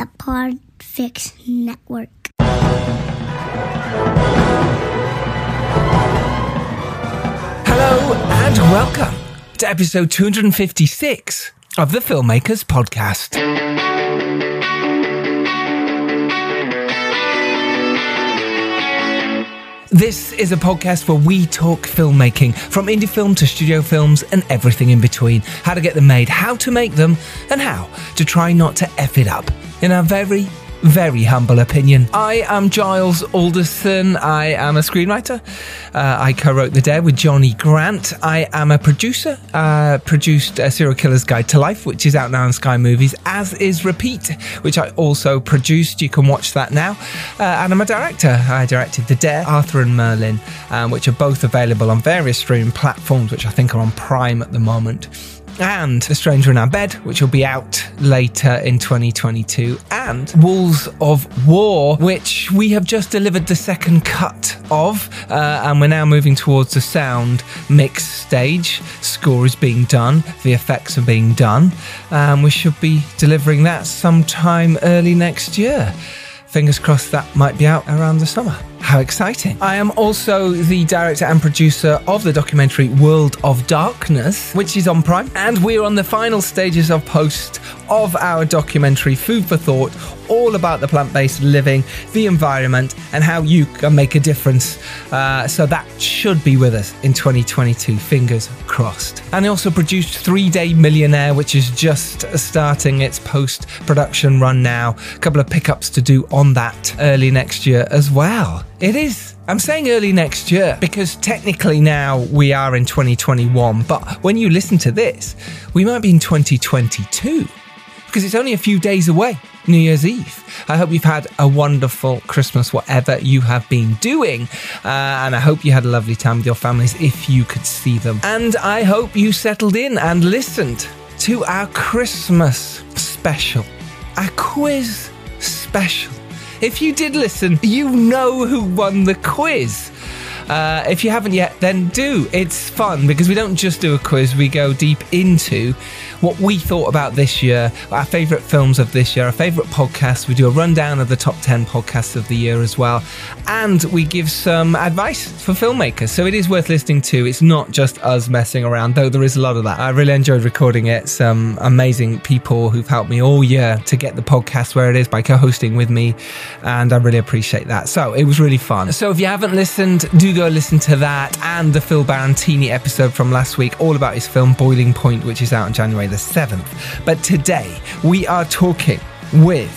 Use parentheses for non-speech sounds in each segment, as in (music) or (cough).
the Podfix Network. Hello and welcome to episode 256 of the Filmmakers Podcast. This is a podcast where we talk filmmaking, from indie film to studio films and everything in between. How to get them made, how to make them, and how to try not to F it up. In our very, very humble opinion. I am Giles Alderson. I am a screenwriter. Uh, I co wrote The Dead with Johnny Grant. I am a producer. Uh, produced Serial Killer's Guide to Life, which is out now on Sky Movies, as is Repeat, which I also produced. You can watch that now. Uh, and I'm a director. I directed The Dead, Arthur and Merlin, um, which are both available on various streaming platforms, which I think are on Prime at the moment and The Stranger in Our Bed, which will be out later in 2022, and Wolves of War, which we have just delivered the second cut of, uh, and we're now moving towards the sound mix stage. Score is being done, the effects are being done, and we should be delivering that sometime early next year. Fingers crossed that might be out around the summer. How exciting. I am also the director and producer of the documentary World of Darkness, which is on Prime. And we're on the final stages of post of our documentary Food for Thought, all about the plant based living, the environment, and how you can make a difference. Uh, so that should be with us in 2022. Fingers crossed. And I also produced Three Day Millionaire, which is just starting its post production run now. A couple of pickups to do on that early next year as well. It is. I'm saying early next year because technically now we are in 2021, but when you listen to this, we might be in 2022 because it's only a few days away, New Year's Eve. I hope you've had a wonderful Christmas, whatever you have been doing. Uh, and I hope you had a lovely time with your families if you could see them. And I hope you settled in and listened to our Christmas special, our quiz special. If you did listen, you know who won the quiz. Uh, if you haven't yet, then do. It's fun because we don't just do a quiz, we go deep into what we thought about this year, our favourite films of this year, our favourite podcasts. We do a rundown of the top 10 podcasts of the year as well. And we give some advice for filmmakers. So it is worth listening to. It's not just us messing around, though there is a lot of that. I really enjoyed recording it. Some amazing people who've helped me all year to get the podcast where it is by co hosting with me. And I really appreciate that. So it was really fun. So if you haven't listened, do go listen to that and the Phil Barantini episode from last week, all about his film Boiling Point, which is out in January the 7th. But today we are talking with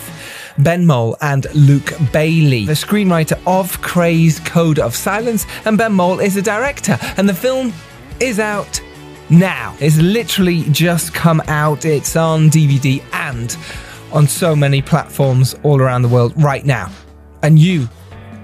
Ben Mole and Luke Bailey, the screenwriter of Krays Code of Silence, and Ben Mole is the director. And the film is out now. It's literally just come out. It's on DVD and on so many platforms all around the world right now. And you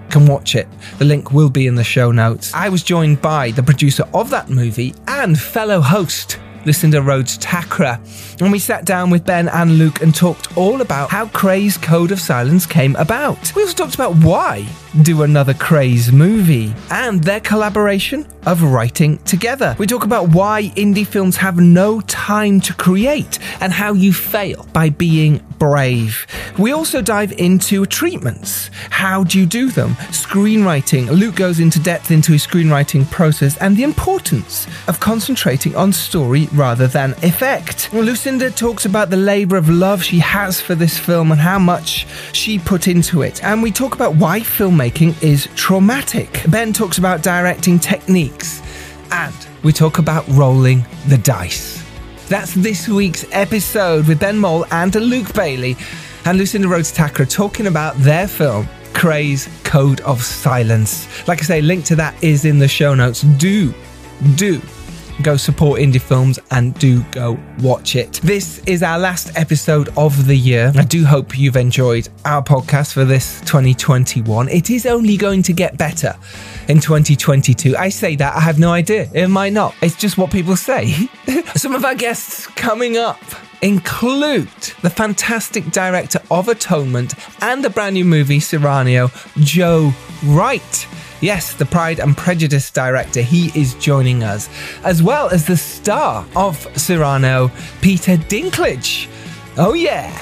can watch it. The link will be in the show notes. I was joined by the producer of that movie and fellow host Lucinda Rhodes Thakrar. and we sat down with Ben and Luke and talked all about how Krays Code of Silence came about. We also talked about why do another Krays movie and their collaboration of writing together. We talk about why indie films have no time to create and how you fail by being brave. We also dive into treatments. How do you do them? Screenwriting. Luke goes into depth into his screenwriting process and the importance of concentrating on story rather than effect. Lucinda talks about the labour of love she has for this film and how much she put into it. And we talk about why filmmaking is traumatic. Ben talks about directing techniques. And we talk about rolling the dice. That's this week's episode with Ben Mole and Luke Bailey and Lucinda Rhodes Thakrar talking about their film, Krays Code of Silence. Like I say, link to that is in the show notes. Do, do go support indie films and do go watch it. This is our last episode of the year. I do hope you've enjoyed our podcast for this 2021. It is only going to get better in 2022. I say that, I have no idea. It might not. It's just what people say. (laughs) Some of our guests coming up include the fantastic director of Atonement and the brand new movie Cyrano, Joe Wright. Yes, the Pride and Prejudice director, he is joining us, as well as the star of Cyrano, Peter Dinklage. Oh, yeah.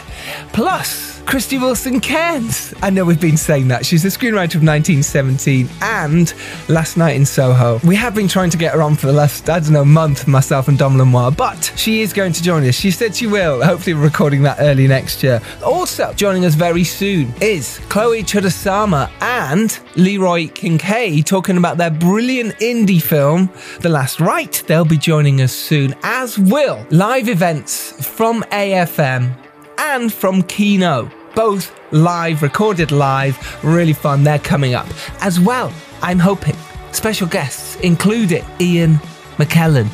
Plus, Krysty Wilson Cairns. I know we've been saying that. She's the screenwriter of 1917 and Last Night in Soho. We have been trying to get her on for the last, I don't know, month, myself and Dom Lenoir, but she is going to join us. She said she will. Hopefully, we're recording that early next year. Also, joining us very soon is Chloe Chudasama and Leroy Kincaid talking about their brilliant indie film, The Last Rite. They'll be joining us soon, as will live events from AFM and from Kino. Both live, recorded live, really fun. They're coming up. As well, I'm hoping special guests, including Ian McKellen.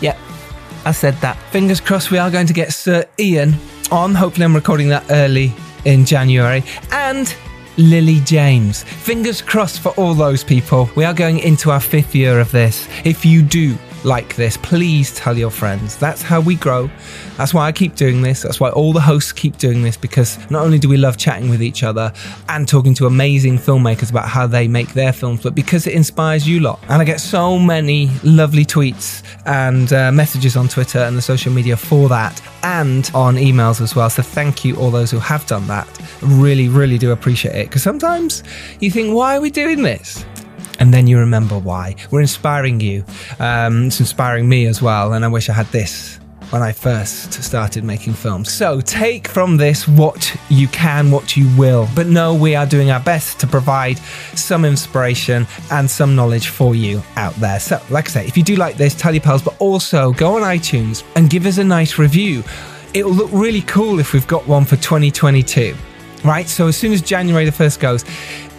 Yep, I said that. Fingers crossed we are going to get Sir Ian on. Hopefully, I'm recording that early in January. And Lily James. Fingers crossed for all those people. We are going into our fifth year of this. If you do like this, please tell your friends. That's how we grow. That's why I keep doing this. That's why all the hosts keep doing this because not only do we love chatting with each other and talking to amazing filmmakers about how they make their films, but because it inspires you a lot. And I get so many lovely tweets and uh, messages on Twitter and the social media for that and on emails as well. So thank you, all those who have done that. Really, really do appreciate it because sometimes you think, why are we doing this? And then you remember why. We're inspiring you. Um, it's inspiring me as well, and I wish I had this when I first started making films. So take from this what you can, what you will, but know we are doing our best to provide some inspiration and some knowledge for you out there. So, like I say, if you do like this, tell your pals, but also go on iTunes and give us a nice review. It'll look really cool if we've got one for 2022 right? So as soon as January the 1st goes,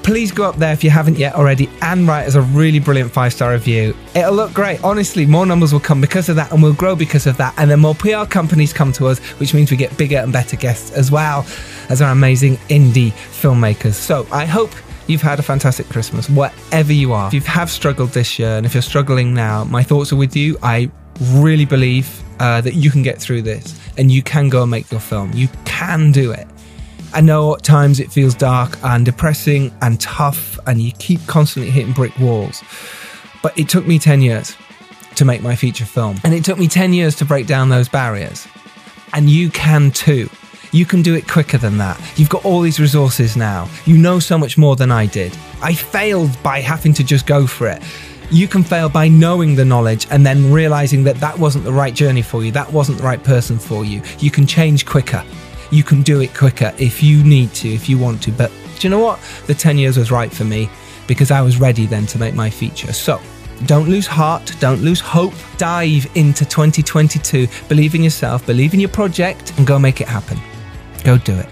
please go up there if you haven't yet already and write us a really brilliant five star review. It'll look great. Honestly, more numbers will come because of that and we'll grow because of that. And then more PR companies come to us, which means we get bigger and better guests as well as our amazing indie filmmakers. So I hope you've had a fantastic Christmas, wherever you are. If you have struggled this year and if you're struggling now, my thoughts are with you. I really believe uh, that you can get through this and you can go and make your film. You can do it. I know at times it feels dark and depressing and tough, and you keep constantly hitting brick walls. But it took me 10 years to make my feature film, and it took me 10 years to break down those barriers. And you can too. You can do it quicker than that. You've got all these resources now. You know so much more than I did. I failed by having to just go for it. You can fail by knowing the knowledge and then realizing that that wasn't the right journey for you, that wasn't the right person for you. You can change quicker you can do it quicker if you need to, if you want to. But do you know what? The 10 years was right for me because I was ready then to make my feature. So don't lose heart, don't lose hope. Dive into 2022, believe in yourself, believe in your project, and go make it happen. Go do it.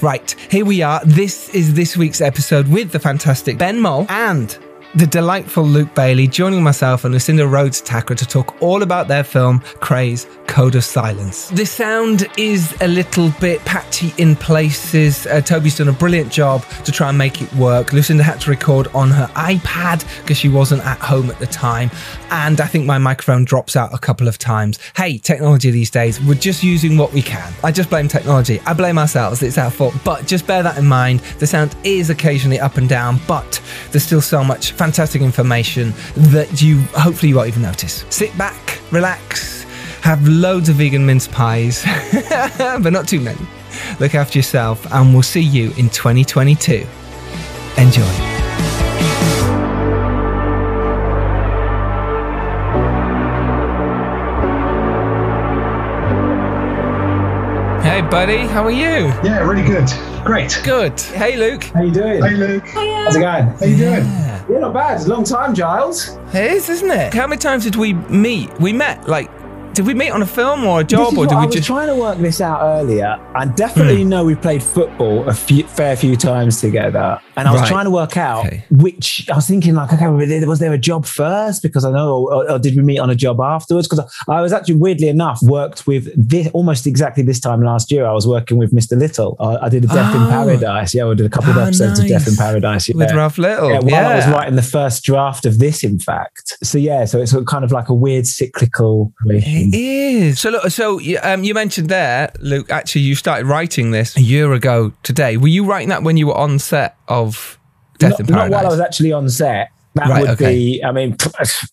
Right, here we are. This is this week's episode with the fantastic Ben Mole and the delightful Luke Bailey joining myself and Lucinda Rhodes Thakrar to talk all about their film Krays Code of Silence. The sound is a little bit patchy in places. Uh, Toby's done a brilliant job to try and make it work. Lucinda had to record on her iPad because she wasn't at home at the time. And I think my microphone drops out a couple of times. Hey, technology these days, we're just using what we can. I just blame technology. I blame ourselves. It's our fault. But just bear that in mind. The sound is occasionally up and down, but there's still so much fantastic information that you hopefully you won't even notice. Sit back, relax, have loads of vegan mince pies, (laughs) but not too many. Look after yourself, and we'll see you in 2022. Enjoy. Buddy, how are you? Yeah, really good. Great. Good. Hey, Luke. How you doing? Hey, Luke. How's it going? How you doing? Yeah. Yeah, not bad. It's a long time, Giles. It is, isn't it? How many times did we meet? We met like did we meet on a film or a job, or did I we was just? trying to work this out earlier, and definitely hmm. know we played football a few, fair few times together. And I was Right. trying to work out Okay. which I was thinking, like, okay, was there a job first? Because I know, or, or did we meet on a job afterwards? Because I was actually, weirdly enough, worked with this almost exactly this time last year. I was working with Mr. Little. I, I did a Death Oh. in Paradise. Yeah, we did a couple of Oh, episodes of Death in nice. Paradise. Yeah. with Ralph Little. Yeah, while I was writing the first draft of this, in fact. So yeah, so it's kind of like a weird cyclical relation. It is. So look, so you- um, you mentioned there, Luke. Actually, you started writing this a year ago today. Were you writing that when you were on set of Death not, in not while I was actually on set. That Right, would okay. be. I mean,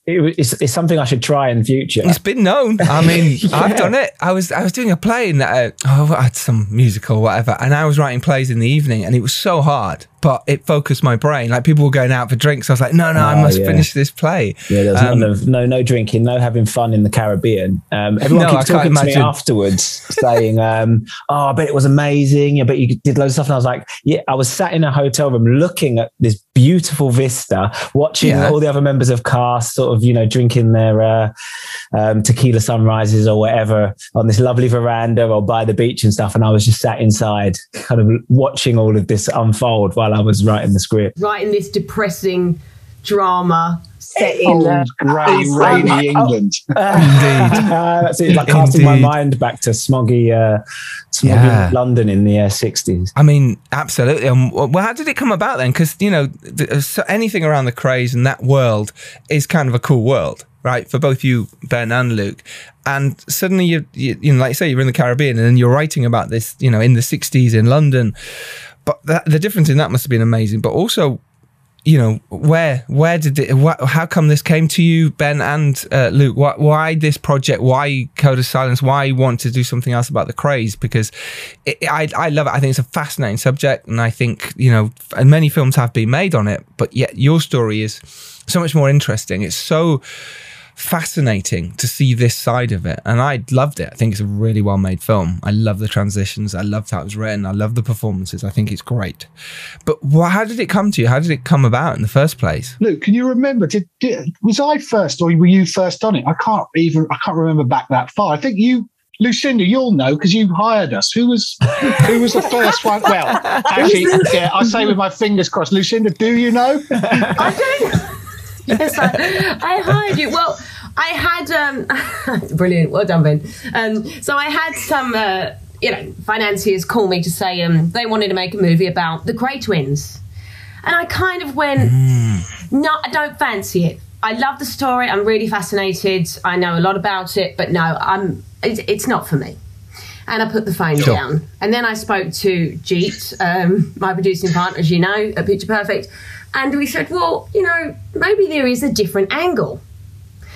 it's, it's something I should try in future. It's been known. I (laughs) mean, I've done it. I was I was doing a play and uh, oh, I had some musical or whatever, and I was writing plays in the evening, and it was so hard, but it focused my brain. Like people were going out for drinks. I was like, no, no, I Oh, must yeah. finish this play. Yeah, there's Um, none of, no no drinking, no having fun in the Caribbean. Um, everyone No, keeps can't talking to me afterwards, (laughs) saying, um, "Oh, I bet it was amazing. I bet you did loads of stuff." And I was like, "Yeah." I was sat in a hotel room looking at this beautiful vista, watching Yeah. all the other members of cast, sort of, you know, drinking their uh, um, tequila sunrises or whatever on this lovely veranda or by the beach and stuff. And I was just sat inside, kind of watching all of this unfold while I was writing the script. Writing this depressing drama set in Old, (laughs) (laughs) uh, grey, rainy England. Indeed. That's it. It's like casting my mind back to smoggy, uh, smoggy Yeah. London in the uh, 60s. I mean, absolutely. Um, well, how did it come about then? Because you know, th- uh, so anything around the Krays and that world is kind of a cool world, right? For both you, Ben and Luke. And suddenly, you, you, you know, like you say, you're in the Caribbean, and then you're writing about this, you know, in the '60s in London. But that, the difference in that must have been amazing. But also, you know, where where did it? Wh- how come this came to you, Ben and uh, Luke? Why, why this project? Why Code of Silence? Why want to do something else about the Krays? Because it, I I love it. I think it's a fascinating subject, and I think you know, and many films have been made on it, but yet your story is so much more interesting. It's so fascinating to see this side of it and i loved it i think it's a really well made film i love the transitions i loved how it was written i love the performances i think it's great but wh- how did it come to you how did it come about in the first place Luke, can you remember? Did, did was I first, or were you first on it? I can't even. I can't remember back that far. I think you, Lucinda, you'll know because you hired us. Who was who was the first one? Well, (laughs) actually, yeah, I say with my fingers crossed. Lucinda, do you know? I don't. yes, I, I hired you. Well, I had um, (laughs) brilliant. Well done, Ben. Um, so I had some, uh, you know, financiers call me to say um, they wanted to make a movie about the Kray twins, and I kind of went, no, I don't fancy it. I love the story. I'm really fascinated. I know a lot about it, but no, I'm. It's, it's not for me. And I put the phone Sure. down. And then I spoke to Jeet, um, my producing partner, as you know, at Picture Perfect. And we said, well, you know, maybe there is a different angle.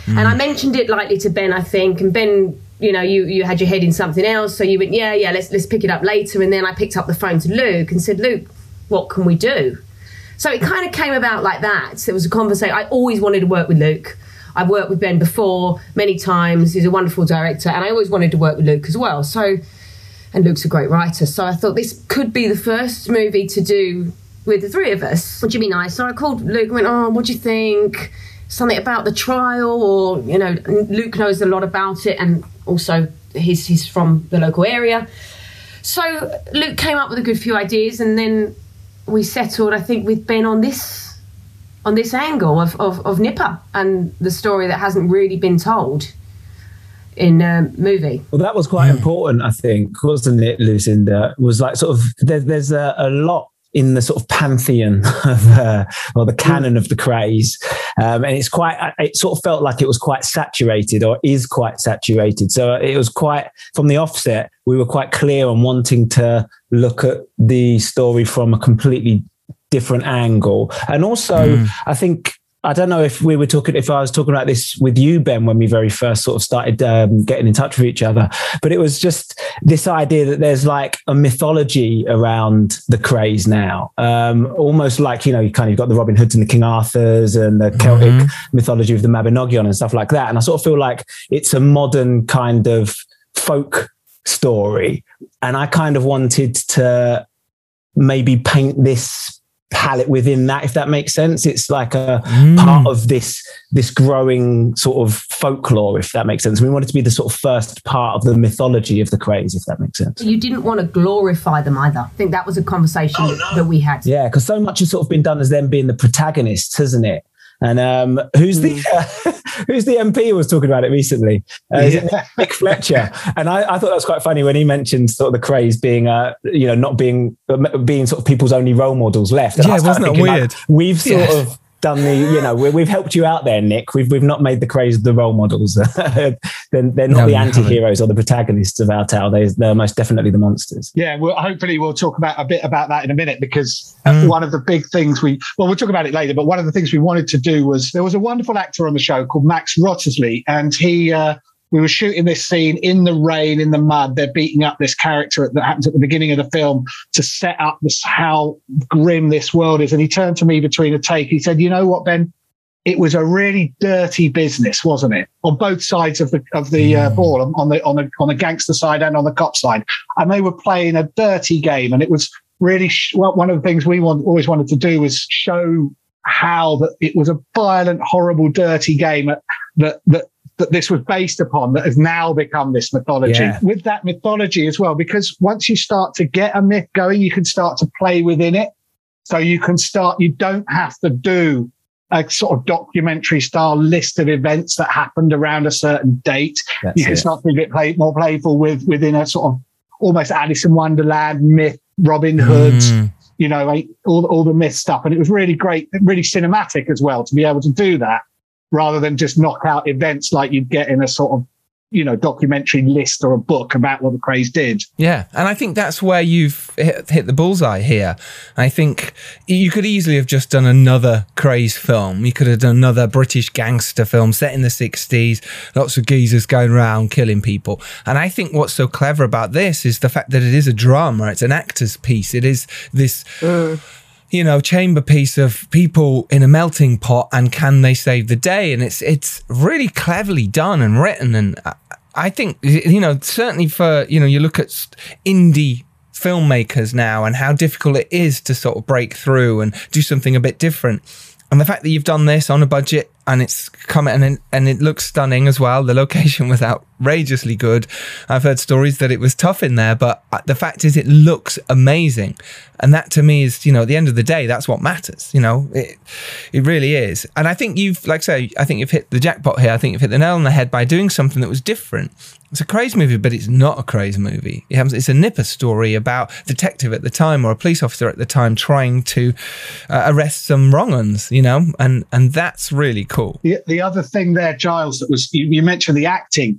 Mm. And I mentioned it lightly to Ben, I think. And Ben, you know, you, you had your head in something else. So you went, yeah, yeah, let's, let's pick it up later. And then I picked up the phone to Luke and said, Luke, what can we do? So it kind of came about like that. It was a conversation. I always wanted to work with Luke. I've worked with Ben before many times. He's a wonderful director, and I always wanted to work with Luke as well. So, and Luke's a great writer. So I thought this could be the first movie to do with the three of us, which would be nice. So I called Luke and went, "Oh, what do you think? Something about the trial, or you know, Luke knows a lot about it, and also he's he's from the local area." So Luke came up with a good few ideas, and then we settled, I think, with Ben on this on this angle of, of, of Nipper and the story that hasn't really been told in a movie. Well, that was quite hmm. important, I think, wasn't it, Lucinda? Was like sort of there, there's a, a lot in the sort of pantheon (laughs) of uh, or the canon of the Krays, um, and it's quite. It sort of felt like it was quite saturated, or is quite saturated. So it was quite from the offset. We were quite clear on wanting to look at the story from a completely different angle, and also I think I don't know if we were talking, if I was talking about this with you, Ben, when we very first sort of started um, getting in touch with each other, but it was just this idea that there's like a mythology around the Krays now, um, almost like, you know, you kind of got the Robin Hoods and the King Arthurs and the Celtic mythology of the Mabinogion and stuff like that. And I sort of feel like it's a modern kind of folk story. And I kind of wanted to maybe paint this palette within that if that makes sense. It's like a hmm. part of this this growing sort of folklore if that makes sense. We wanted to be the sort of first part of the mythology of the Krays if that makes sense. You didn't want to glorify them either. I think that was a conversation oh, that we had. yeah because so much has sort of been done as them being the protagonists hasn't it and um, who's the (laughs) who's the MP who was talking about it recently? Uh, Yeah. Nick Fletcher, and I, I thought that was quite funny when he mentioned sort of the Krays being, uh, you know, not being being sort of people's only role models left. And Yeah, wasn't that thinking, like, weird? we've sort Yeah. of done the, you know, we, have helped you out there, Nick. We've we've not made the Krays the role models. (laughs) they're, they're not no, the anti-heroes or the protagonists of our tale. They, they're most definitely the monsters. Yeah, well, hopefully we'll talk about a bit about that in a minute because mm. one of the big things we, well, we'll talk about it later. But one of the things we wanted to do was there was a wonderful actor on the show called Max Wrottesley, and he. Uh, we were shooting this scene in the rain, in the mud. They're beating up this character that happens at the beginning of the film to set up this how grim this world is. And he turned to me between a take. He said, "You know what, Ben? It was a really dirty business, wasn't it? On both sides of the of the uh, ball, on the on the on the gangster side and on the cop side, and they were playing a dirty game. And it was really sh- well, one of the things we want, always wanted to do was show how that it was a violent, horrible, dirty game that that that this was based upon that has now become this mythology. Yeah. With that mythology as well, because once you start to get a myth going, you can start to play within it. So you can start, you don't have to do a sort of documentary style list of events that happened around a certain date. That's you can it. start to get play, more playful with within a sort of almost Alice in Wonderland myth, Robin Hood, mm. you know, all, all the myth stuff. And it was really great, really cinematic as well to be able to do that rather than just knock out events like you'd get in a sort of you know documentary list or a book about what the Krays did. Yeah and i think that's where you've hit, hit, the bullseye here. I think you could easily have just done another Krays film. You could have done another british gangster film set in the 60s lots of geezers going around killing people. And i think what's so clever about this is the fact that it is a drama it's an actor's piece. It is this uh you know, chamber piece of people in a melting pot and can they save the day? And it's it's really cleverly done and written. And I think, you know, certainly for, you know, you look at indie filmmakers now and how difficult it is to sort of break through and do something a bit different. And the fact that you've done this on a budget and it's coming and, and it looks stunning as well. The location was outrageously good. I've heard stories that it was tough in there, but uh, the fact is it looks amazing. And that to me is, you know, at the end of the day, that's what matters. You know, it, it really is. And I think you've, like I say, I think you've hit the jackpot here. I think you've hit the nail on the head by doing something that was different. It's a crazy movie, but it's not a crazy movie. It's a nipper story about a detective at the time or a police officer at the time trying to uh, arrest some wrong uns, you know, and and that's really cool. The, the other thing there, Giles, that was you, you mentioned the acting.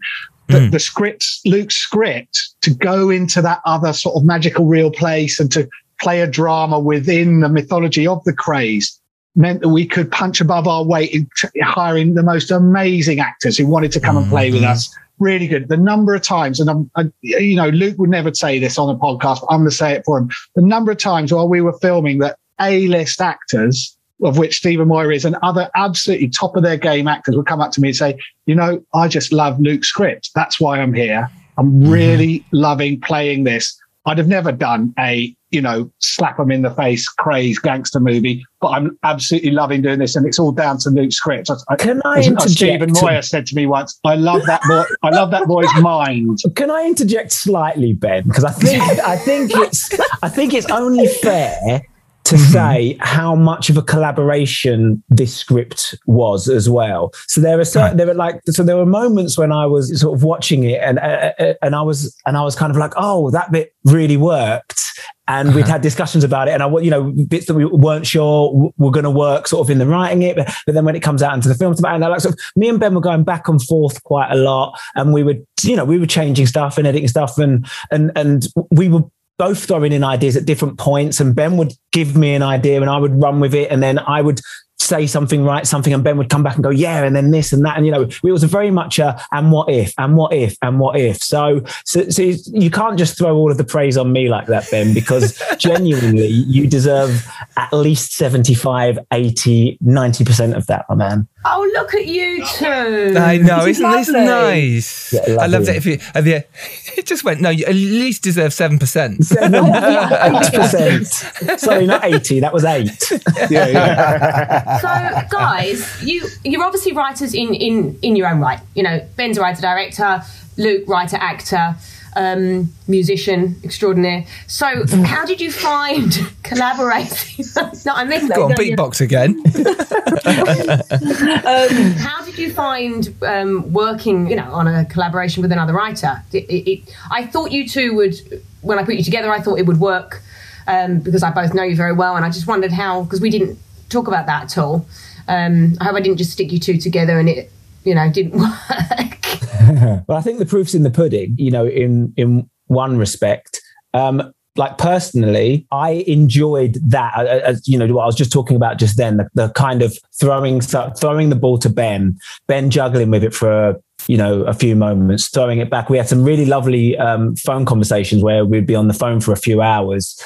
The, mm. the script, Luke's script, to go into that other sort of magical real place and to play a drama within the mythology of the Krays meant that we could punch above our weight in hiring the most amazing actors who wanted to come mm-hmm. and play with mm-hmm. us. Really good. The number of times, and I'm, I, you know, Luke would never say this on a podcast, but I'm going to say it for him. The number of times while we were filming that A-list actors of which Stephen Moyer is, and other absolutely top of their game actors would come up to me and say, you know, I just love Luke's script. That's why I'm here. I'm mm-hmm. really mm-hmm. loving playing this. I'd have never done a, you know, slap them in the face, Krays gangster movie, but I'm absolutely loving doing this, and it's all down to Luke's script. Can I interject? Stephen Moyer said to me once, "I love that boy. I love that boy's (laughs) mind." Can I interject slightly, Ben? Because I think I think it's I think it's only fair to mm-hmm. say how much of a collaboration this script was as well. So there are certain, there were like so there were moments when I was sort of watching it and uh, uh, and I was and I was kind of like, oh, that bit really worked. And uh-huh. we'd had discussions about it, and I, you know, bits that we weren't sure were going to work, sort of in the writing it. But, but then when it comes out into the film, and like sort of, me and Ben were going back and forth quite a lot, and we were, you know, we were changing stuff and editing stuff, and and and we were both throwing in ideas at different points and Ben would give me an idea and I would run with it and then I would say something write something and Ben would come back and go yeah and then this and that and you know it was very much a and what if and what if and what if so so, so you can't just throw all of the praise on me like that Ben because (laughs) genuinely you deserve at least 75 80 90% of that my man Oh, look at you two! I know, isn't this nice? Yeah, I loved it. If you, if you, (laughs) it just went. No, you at least deserve seven percent. (laughs) Eight percent. Sorry, not eighty. That was eight. yeah, yeah. So, (laughs) guys, you you're obviously writers in in in your own right. You know, Ben's a writer director, Luke writer actor um, musician extraordinaire. So, (laughs) how did you find (laughs) collaborating? no, I mean, Go on, beatbox again. um, how did you find um, working, you know, on a collaboration with another writer? It, it, it, I thought you two would, when I put you together, I thought it would work um, because I both know you very well, and I just wondered how because we didn't talk about that at all. Um, I hope I didn't just stick you two together and it, you know, didn't (laughs) work. (laughs) well, I think the proof's in the pudding. You know, in in one respect. Um, like personally, I enjoyed that. As you know, what I was just talking about just then, the, the kind of throwing throwing the ball to Ben, Ben juggling with it for you know a few moments, throwing it back. We had some really lovely um, phone conversations where we'd be on the phone for a few hours,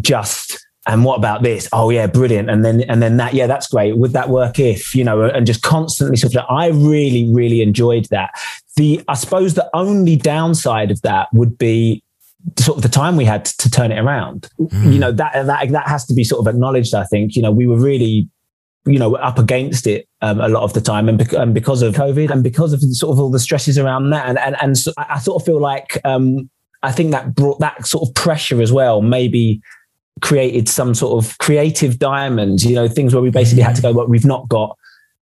just and what about this? Oh yeah, brilliant. And then and then that, yeah, that's great. Would that work if, you know, and just constantly sort of I really, really enjoyed that. The I suppose the only downside of that would be sort of the time we had to turn it around. Mm. You know, that that that has to be sort of acknowledged, I think. You know, we were really you know up against it um, a lot of the time and, bec- and, because of covid and because of sort of all the stresses around that and and, and so i sort of feel like um, i think that brought that sort of pressure as well maybe created some sort of creative diamonds, you know, things where we basically had to go, well, we've not got,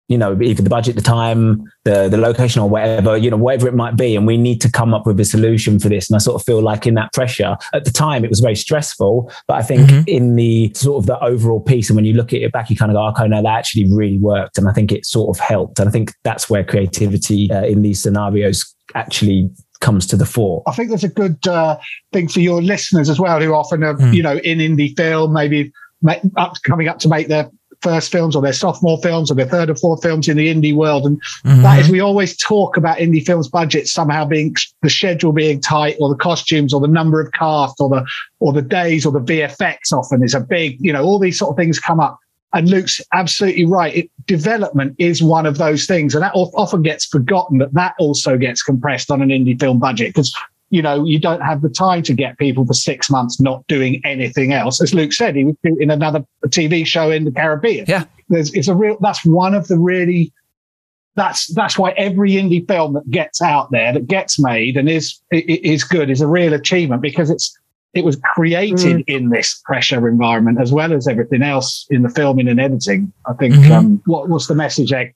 you know, either the budget, the time, the the location or whatever, you know, whatever it might be. And we need to come up with a solution for this. And I sort of feel like in that pressure at the time, it was very stressful. But I think mm-hmm. in the sort of the overall piece, and when you look at it back, you kind of go, okay, no, that actually really worked. And I think it sort of helped. And I think that's where creativity uh, in these scenarios actually comes to the fore. I think there's a good uh, thing for your listeners as well, who often are, mm. you know, in indie film, maybe make, up, coming up to make their first films or their sophomore films or their third or fourth films in the indie world. And mm-hmm. that is, we always talk about indie films budgets somehow being the schedule being tight or the costumes or the number of cast or the, or the days or the VFX often is a big, you know, all these sort of things come up. And Luke's absolutely right. It, development is one of those things, and that often gets forgotten. That that also gets compressed on an indie film budget because you know you don't have the time to get people for six months not doing anything else. As Luke said, he was in another TV show in the Caribbean. Yeah, There's, it's a real. That's one of the really. That's that's why every indie film that gets out there that gets made and is is good is a real achievement because it's it was created mm. in this pressure environment as well as everything else in the filming and editing. I think mm-hmm. um, what what's the message? There?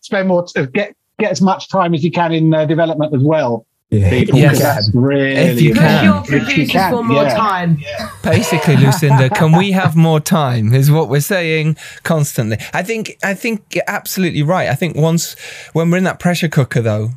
Spend more, t- get get as much time as you can in uh, development as well. Yeah. People, yes. that's really if you can. If you can. for more yeah. time. Basically, Lucinda, can we have more time? Is what we're saying constantly. I think I think you're absolutely right. I think once when we're in that pressure cooker though,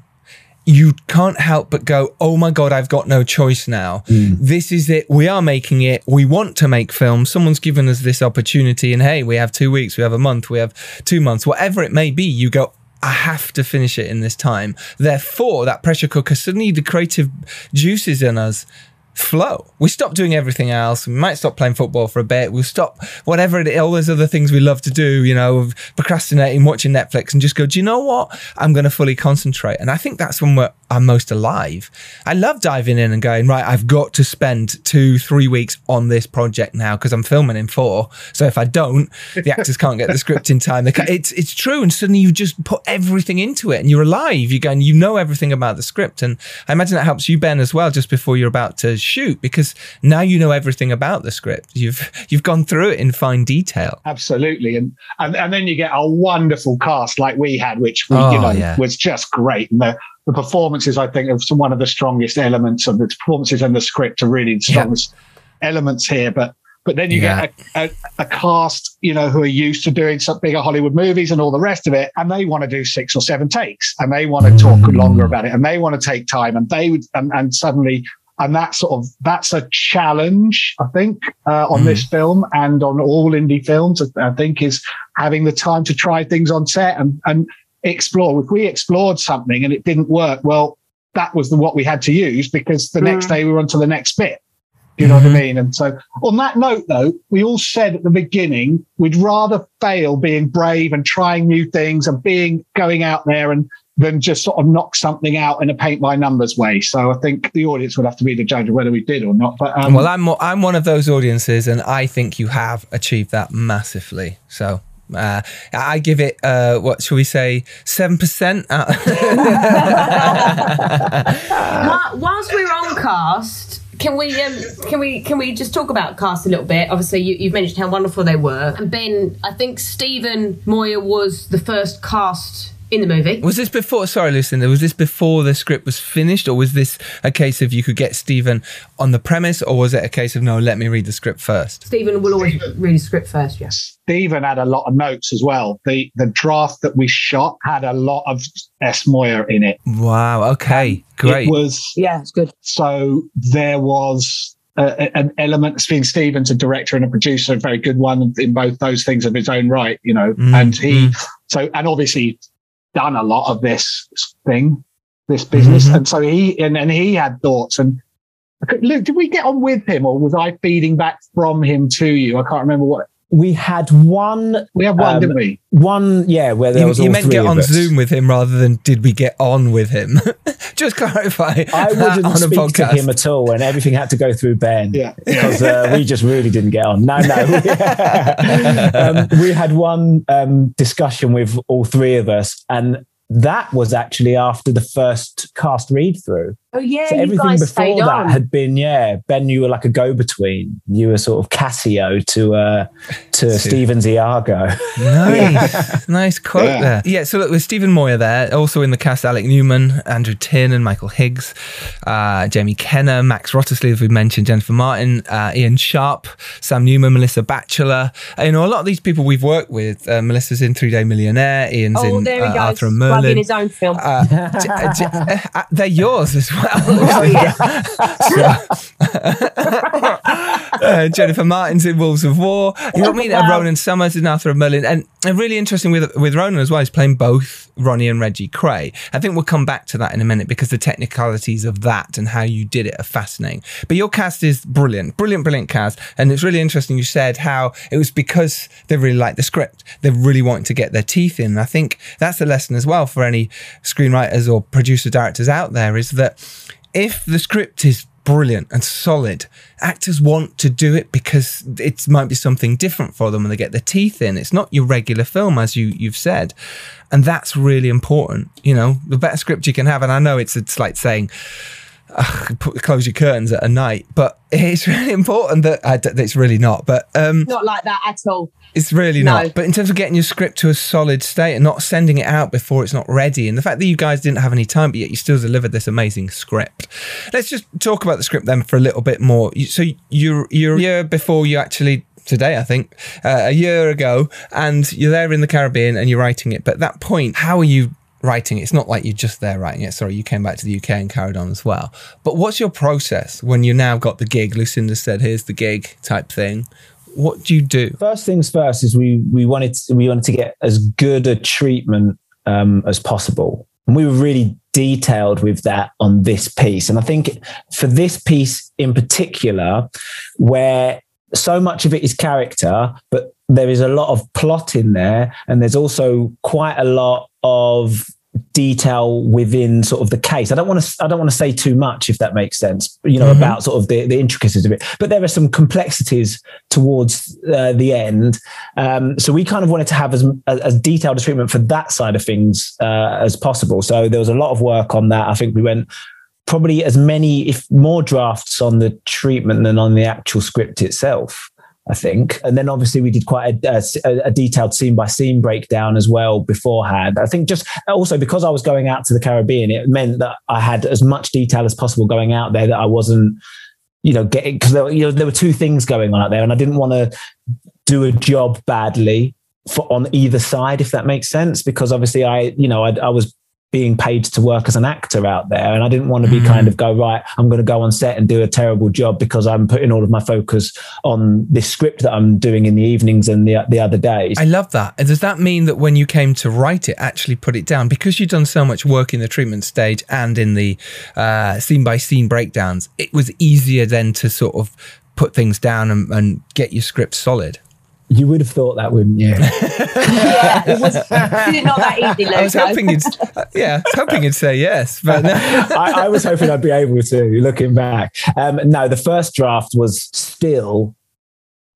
you can't help but go, oh my God, I've got no choice now. Mm. This is it. We are making it. We want to make films. Someone's given us this opportunity. And hey, we have two weeks, we have a month, we have two months, whatever it may be. You go, I have to finish it in this time. Therefore, that pressure cooker, suddenly the creative juices in us flow. We stop doing everything else. We might stop playing football for a bit. We'll stop whatever it, all those other things we love to do, you know, procrastinating, watching Netflix and just go, do you know what? I'm going to fully concentrate. And I think that's when we're, I'm most alive. I love diving in and going, right, I've got to spend two, three weeks on this project now because I'm filming in four. So if I don't, the (laughs) actors can't get the script in time. It's, it's true. And suddenly you just put everything into it and you're alive. You're going, you know everything about the script. And I imagine that helps you, Ben, as well, just before you're about to shoot because now you know everything about the script. You've you've gone through it in fine detail. Absolutely, and and, and then you get a wonderful cast like we had, which we, oh, you know yeah. was just great. And the the performances, I think, of some one of the strongest elements of the performances and the script are really the strongest yeah. elements here. But but then you yeah. get a, a, a, cast, you know, who are used to doing some bigger Hollywood movies and all the rest of it, and they want to do six or seven takes, and they want to talk mm. longer about it, and they want to take time, and they would, and, and suddenly and that sort of that's a challenge i think uh, on mm. this film and on all indie films i think is having the time to try things on set and and explore if we explored something and it didn't work well that was the what we had to use because the mm. next day we were on to the next bit you know mm-hmm. what I mm-hmm. mean? And so, on that note, though, we all said at the beginning we'd rather fail being brave and trying new things and being going out there and than just sort of knock something out in a paint by numbers way. So I think the audience would have to be the judge of whether we did or not. But um, well, I'm I'm one of those audiences, and I think you have achieved that massively. So. Uh, I give it, uh, what shall we say, 7%? (laughs) (laughs) Whilst we're on cast, can we um, can we can we just talk about cast a little bit? Obviously, you, have mentioned how wonderful they were, and Ben, I think Stephen Moyer was the first cast in the movie. Was this before? Sorry, Lucinda. Was this before the script was finished, or was this a case of you could get Stephen on the premise, or was it a case of no, let me read the script first? Stephen will always read the script first. Yes. Stephen had a lot of notes as well. The the draft that we shot had a lot of S Moyer in it. Wow. Okay. Great. It was Yeah, it's good. so there was a, an element being Stephen's a director and a producer, a very good one in both those things of his own right, you know. Mm, and he so and obviously done a lot of this thing, this business, Mhm. and so he and, and he had thoughts. And Luke, did we get on with him, or was I feeding back from him to you? I can't remember what We had one, we had one, Um, didn't we? one, yeah, where there you, was you meant three get on us. Zoom with him rather than did we get on with him? (laughs) Just clarify. I wouldn't on a speak to him at all, and everything had to go through Ben. Yeah. because uh, we just really didn't get on. No, no. (laughs) (laughs) um, we had one um, discussion with all three of us, and that was actually after the first cast read through. Oh yeah, So you everything guys before stayed that on. had been, yeah, Ben, you were like a go between. You were sort of Cassio to uh, to (laughs) Stephen's Iago. Nice, (laughs) nice quote Yeah. there. Yeah, so look, with Stephen Moyer there, also in the cast, Alec Newman, Andrew Tin, and Michael Higgs, uh, Jamie Kenna, Max Wrottesley, as we mentioned, Jennifer Martin, uh, Ian Sharp, Sam Newman, Melissa Batchelor. You know, a lot of these people we've worked with. Uh, Melissa's in Three Day Millionaire, Ian's oh, in there uh, Arthur and plugging Merlin. his own film. Uh, j- j- uh, (laughs) uh, they're yours as well. Oh, (laughs) uh, Jennifer Martin's in Wolves of War. You got me there. Ronan Summers in Arthur and Merlin. And, and really interesting with with Ronan as well, he's playing both Ronnie and Reggie Kray. I think we'll come back to that in a minute because the technicalities of that and how you did it are fascinating. But your cast is brilliant, brilliant, brilliant cast. And it's really interesting you said how it was because they really liked the script. They really wanted to get their teeth in. And I think that's a lesson as well for any screenwriters or producer directors out there is that if the script is brilliant and solid, actors want to do it because it might be something different for them and they get their teeth in. It's not your regular film, as you, you've said. And that's really important. You know, the better script you can have. And I know it's, it's like saying, "Ugh, put, close your curtains at a night, but it's (laughs) really important that I, it's really not. But um, Not like that at all. it's really No. not. But in terms of getting your script to a solid state and not sending it out before it's not ready, and the fact that you guys didn't have any time, but yet you still delivered this amazing script. Let's just talk about the script then for a little bit more. So you're you're a year before you actually. Today, I think, uh, a year ago, and you're there in the Caribbean and you're writing it. But at that point, how are you writing? It's not like you're just there writing it. Sorry, you came back to the UK and carried on as well. But what's your process when you now got the gig? Lucinda said, "Here's the gig," type thing. What do you do? First things first is we we wanted to, we wanted to get as good a treatment um, as possible, and we were really detailed with that on this piece. And I think for this piece in particular, where so much of it is character, but there is a lot of plot in there, and there's also quite a lot of detail within sort of the case. I don't want to I don't want to say too much if that makes sense, you know, Mhm. about sort of the, the intricacies of it. But there are some complexities towards uh, the end. Um, so we kind of wanted to have as, as, as detailed a treatment for that side of things uh, as possible. So there was a lot of work on that. I think we went probably as many, if more drafts on the treatment than on the actual script itself. I think. And then obviously we did quite a, a, a detailed scene by scene breakdown as well beforehand. I think just also because I was going out to the Caribbean, it meant that I had as much detail as possible going out there that I wasn't, you know, getting, because there, you know, there were two things going on out there and I didn't want to do a job badly for on either side, if that makes sense. Because obviously I, you know, I, I was being paid to work as an actor out there. And I didn't want to be Mm. kind of go, right, I'm going to go on set and do a terrible job because I'm putting all of my focus on this script that I'm doing in the evenings and the, the other days. I love that. And does that mean that when you came to write it, actually put it down because you've done so much work in the treatment stage and in the uh, scene by scene breakdowns? It was easier then to sort of put things down and, and get your script solid. You would have thought that, wouldn't you? Yeah, (laughs) it was not that easy, Luke. I was hoping you'd, uh, yeah, I was hoping you'd say yes, but no. (laughs) I, I was hoping I'd be able to, looking back. Um, no, the first draft was still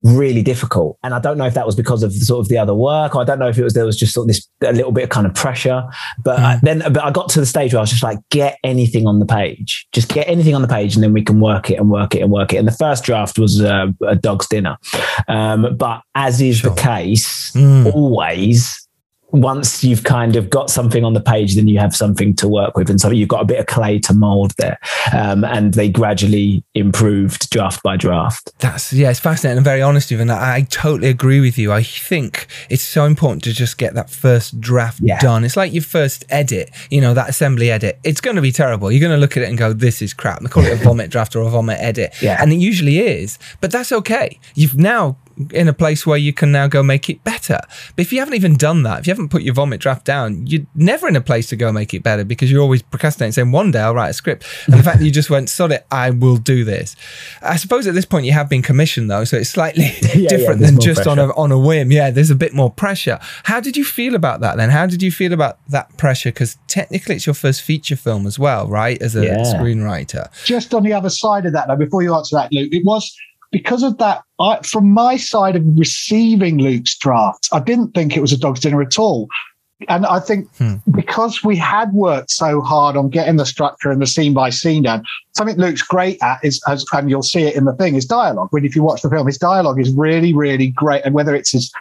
really difficult. And I don't know if that was because of sort of the other work, or I don't know if it was there was just sort of this a little bit of kind of pressure. But I, then but I got to the stage where I was just like, get anything on the page. Just get anything on the page and then we can work it and work it and work it. And the first draft was uh, a dog's dinner. Um, but as is Sure. the case, Mm. always once you've kind of got something on the page, then you have something to work with, and so you've got a bit of clay to mold there, um, and they gradually improved draft by draft. That's yeah, it's fascinating and very honest with you, and I, I totally agree with you. I think it's so important to just get that first draft Yeah. done. It's like your first edit, you know, that assembly edit. It's going to be terrible. You're going to look at it and go, "This is crap." They call it a (laughs) vomit draft or a vomit edit, Yeah. and it usually is, but that's okay. You've now in a place where you can now go make it better. But if you haven't even done that, if you haven't put your vomit draft down, you're never in a place to go make it better because you're always procrastinating, saying one day I'll write a script. And the fact that you just went, sod it, I will do this. I suppose at this point you have been commissioned though, so it's slightly (laughs) (laughs) yeah, different there's than just on a on a whim. Yeah, there's a bit more pressure. How did you feel about that then? How did you feel about that pressure? Because technically it's your first feature film as well, right? As a Yeah. screenwriter. just on the other side of that, though, before you answer that, Luke, it was because of that. I, from my side of receiving Luke's drafts, I didn't think it was a dog's dinner at all. And I think Hmm. because we had worked so hard on getting the structure and the scene by scene down, something Luke's great at is, as, and you'll see it in the thing, is dialogue. When if you watch the film, his dialogue is really, really great. And whether it's his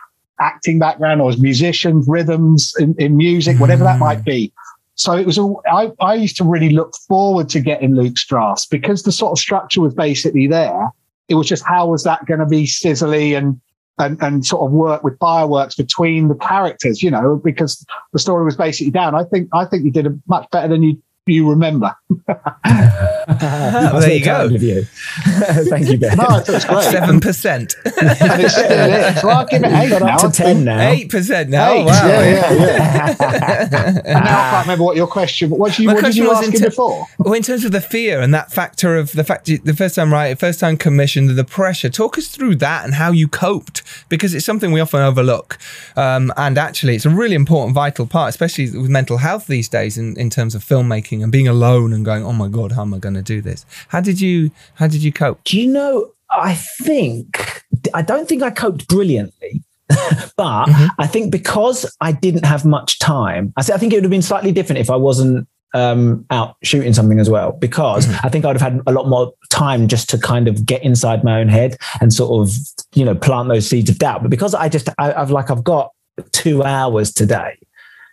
acting background or his musician, rhythms in, in music, whatever that might be. So it was all, I, I used to really look forward to getting Luke's drafts because the sort of structure was basically there. It was just how was that going to be sizzly and, and, and sort of work with fireworks between the characters, you know, because the story was basically down. I think, I think you did much better than you, you remember. (laughs) That's there you go. kind of you. (laughs) Thank you, Ben. No, I thought it was great. (laughs) Seven percent. and it still is. So I'll give it eight Got now. up to ten now. Eight percent now. Eight, wow. yeah, yeah, yeah. (laughs) now I can't remember what your question. What, was you, My what did you was ask in him ter- before? Well, in terms of the fear and that factor of the fact you, the first time right, first time commissioned, the pressure. Talk us through that and how you coped because it's something we often overlook, um, and actually it's a really important, vital part, especially with mental health these days in, in terms of filmmaking and being alone and going, oh my god, how am I going to do this? How did you how did you cope? Do you know? I think I don't think I coped brilliantly, (laughs) but I think because I didn't have much time, I said I think it would have been slightly different if I wasn't um, out shooting something as well. Because I think I'd have had a lot more time just to kind of get inside my own head and sort of you know plant those seeds of doubt. But because I just I, I've like I've got two hours today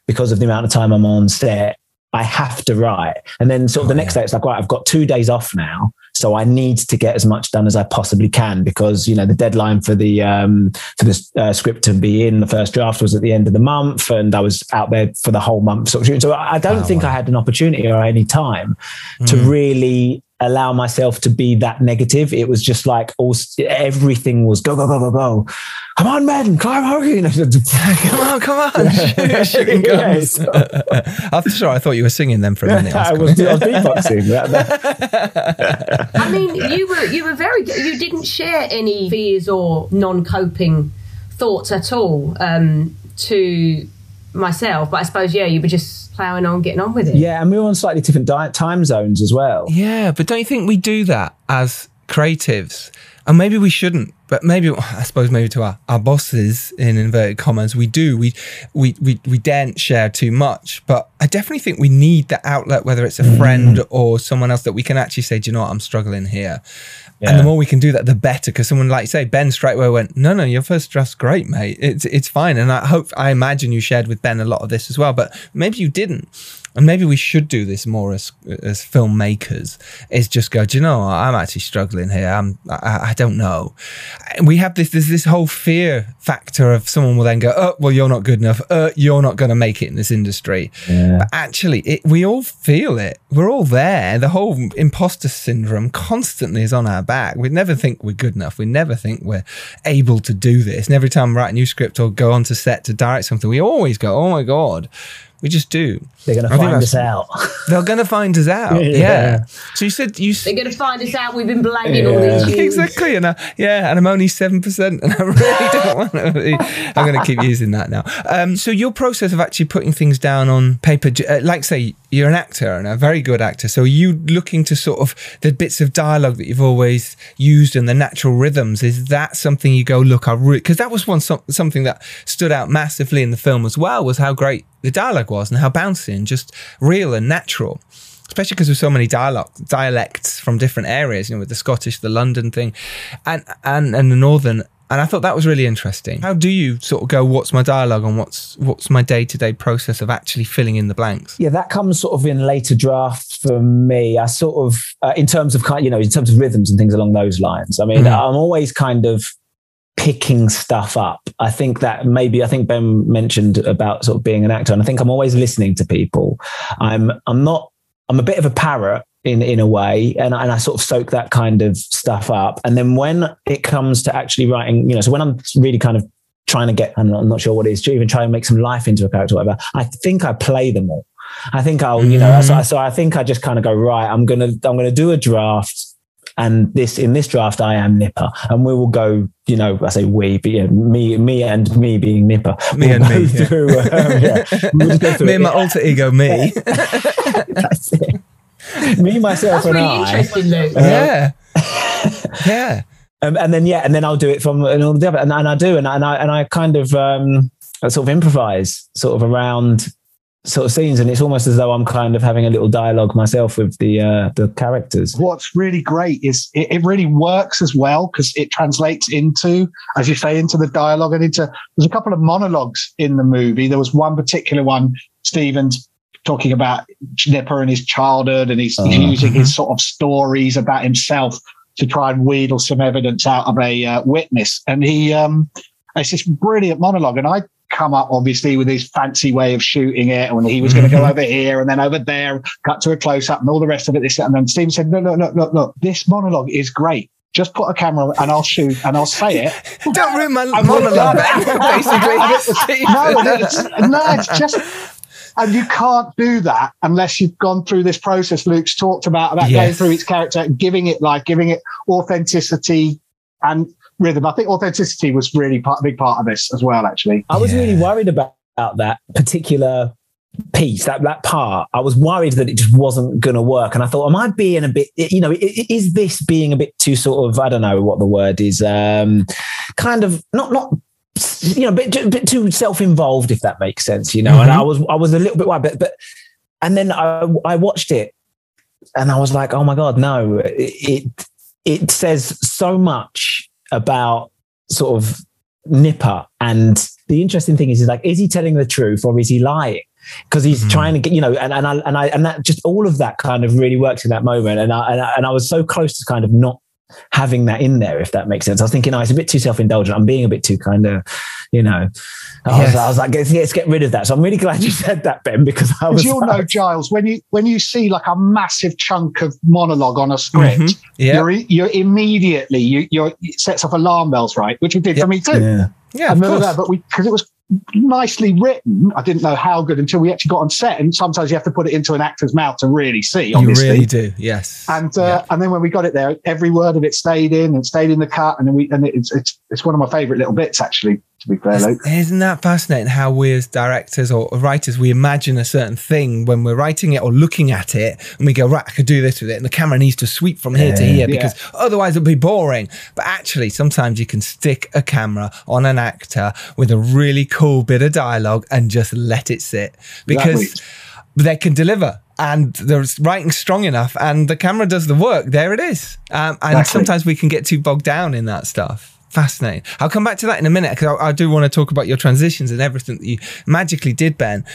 because of the amount of time I'm on set. I have to write. And then sort of the next day, it's like, right, I've got two days off now. So I need to get as much done as I possibly can because, you know, the deadline for the, um, for the uh, script to be in the first draft was at the end of the month and I was out there for the whole month sort of. So I don't think I had an opportunity or any time to really allow myself to be that negative. It was just like all everything was go, go, go, go, go. Come on, man, climb over. You know, (laughs) come on, come on, (laughs) shoot, shooting (laughs) Yeah, so- I'm sorry, I thought you were singing them for a minute. I was, I was beatboxing. That- that- I mean, you were you were very. You didn't share any fears or non-coping thoughts at all um, to myself. But I suppose yeah, you were just ploughing on, getting on with it. Yeah, and we were on slightly different di- time zones as well. Yeah, but don't you think we do that as creatives? And maybe we shouldn't, but maybe (laughs) I suppose maybe to our, our bosses in inverted commas, we do. We we we we daren't share too much. But I definitely think we need that outlet, whether it's a mm. friend or someone else that we can actually say, Do you know what, I'm struggling here. And the more we can do that, the better. Because someone like say Ben straight away went, no, no, your first draft's great, mate. It's it's fine. And I hope I imagine you shared with Ben a lot of this as well. But maybe you didn't. And maybe we should do this more as as filmmakers. Is just go. Do you know? what? I'm actually struggling here. I'm. I, I don't know. And we have this. There's this whole fear factor of someone will then go. Oh, well, you're not good enough. Uh, you're not going to make it in this industry. But actually, it, we all feel it. We're all there. The whole imposter syndrome constantly is on our back. We never think we're good enough. We never think we're able to do this. And every time we write a new script or go onto set to direct something, we always go, "Oh my god." We just do. They're going to I (laughs) find us out. They're going to find us out. yeah. Yeah. So you said you. They're going to find us out. We've been blagging all these (laughs) years. Exactly, and I, yeah, and I'm only seven percent, and I really (laughs) don't want to. Be, I'm going to keep using that now. Um, so your process of actually putting things down on paper, uh, like say you're an actor and a very good actor, so you looking to sort of the bits of dialogue that you've always used and the natural rhythms? Is that something you go look? I because that was one some, something that stood out massively in the film as well was how great the dialogue was and how bouncy and just real and natural especially because there's so many dialogue dialects from different areas, you know, with the Scottish, the London thing, and and and the Northern. And I thought that was really interesting. How do you sort of go? What's my dialogue and what's what's my day to day process of actually filling in the blanks? Yeah, that comes sort of in later drafts for me. I sort of, uh, in terms of kind, you know, in terms of rhythms and things along those lines. I mean, Mhm. I'm always kind of picking stuff up. I think that maybe I think Ben mentioned about sort of being an actor, and I think I'm always listening to people. I'm I'm not I'm a bit of a parrot in in a way, and I- and I sort of soak that kind of stuff up. And then when it comes to actually writing, you know, so when I'm really kind of trying to get, I'm not, I'm not sure what it is, to even try and make some life into a character, or whatever. I think I play them all. I think I'll, you know, so, so I think I just kind of go right. I'm gonna I'm gonna do a draft and this in this draft I am Nipper, and we will go. You know, I say we, but yeah, me, me, and me being Nipper. Me We'll and me, yeah. Um, yeah. We'll through (laughs) me and my alter ego, me. (laughs) That's it. (laughs) Me, myself, That's and really I. interesting, Luke. yeah, (laughs) yeah. Um, and then yeah, and then I'll do it from and all the other, and, and I do, and, I- and I and I kind of um, I sort of improvise sort of around sort of scenes, and it's almost as though I'm kind of having a little dialogue myself with the uh, the characters. What's really great is it, it really works as well because it translates into, as you say, into the dialogue and into. There's a couple of monologues in the movie. There was one particular one, Stevens talking about Nipper and his childhood, and he's, he's Uh-huh. using his sort of stories about himself to try and wheedle some evidence out of a uh, witness. And he, um, it's this brilliant monologue, and I come up obviously with his fancy way of shooting it, and he was going to go over here and then over there, cut to a close up, and all the rest of it. This and then Stephen said, "No, no, no, look, look, this monologue is great. Just put a camera and I'll shoot and I'll say it." Don't ruin my monologue. basically, (laughs) no, it's, no, it's just. And you can't do that unless you've gone through this process Luke's talked about, about going through its character, giving it life, giving it authenticity and rhythm. I think authenticity was really part, a big part of this as well, actually. I was Yeah. really worried about, about that particular piece, that that part. I was worried that it just wasn't going to work, and I thought, am I being a bit? You know, i- i- is this being a bit too sort of? I don't know what the word is. Um, kind of not not. You know, a bit, a bit too self-involved, if that makes sense. You know, and Mhm. I was I was a little bit but, but and then I I watched it, and I was like, oh my god, no! It it, it says so much about sort of Nipper. And the interesting thing is, is like, is he telling the truth or is he lying? Because he's Mhm. trying to get, you know, and, and I and I and that just all of that kind of really works in that moment. And I and I, and I was so close to kind of not having that in there, if that makes sense. I was thinking, oh, it's a bit too self-indulgent. I'm being a bit too kind of, you know. I, Yes. was, I was like, let's, let's get rid of that. So I'm really glad you (laughs) said that, Ben, because I was. you'll know, Giles, when you when you see like a massive chunk of monologue on a script, Mhm. Yeah, you're you're immediately you you're it sets off alarm bells, right? Which it did Yeah. for me too. yeah. yeah, I of remember course. that, but we because it was nicely written. I didn't know how good until we actually got on set, and sometimes you have to put it into an actor's mouth to really see. You really do. Yes. and uh, and then when we got it there, every word of it stayed in and stayed in the cut, and then we and it's it's it's one of my favourite little bits actually. To be fair, Luke. Isn't that fascinating how we as directors or writers, we imagine a certain thing when we're writing it or looking at it and we go, right, I could do this with it. And the camera needs to sweep from here to Yeah. here Yeah. because otherwise it'll be boring. But actually, sometimes you can stick a camera on an actor with a really cool bit of dialogue and just let it sit because Exactly. they can deliver. And they're writing strong enough, and the camera does the work. There it is. Um, and Exactly. sometimes we can get too bogged down in that stuff. Fascinating. I'll come back to that in a minute because I, I do want to talk about your transitions and everything that you magically did, Ben.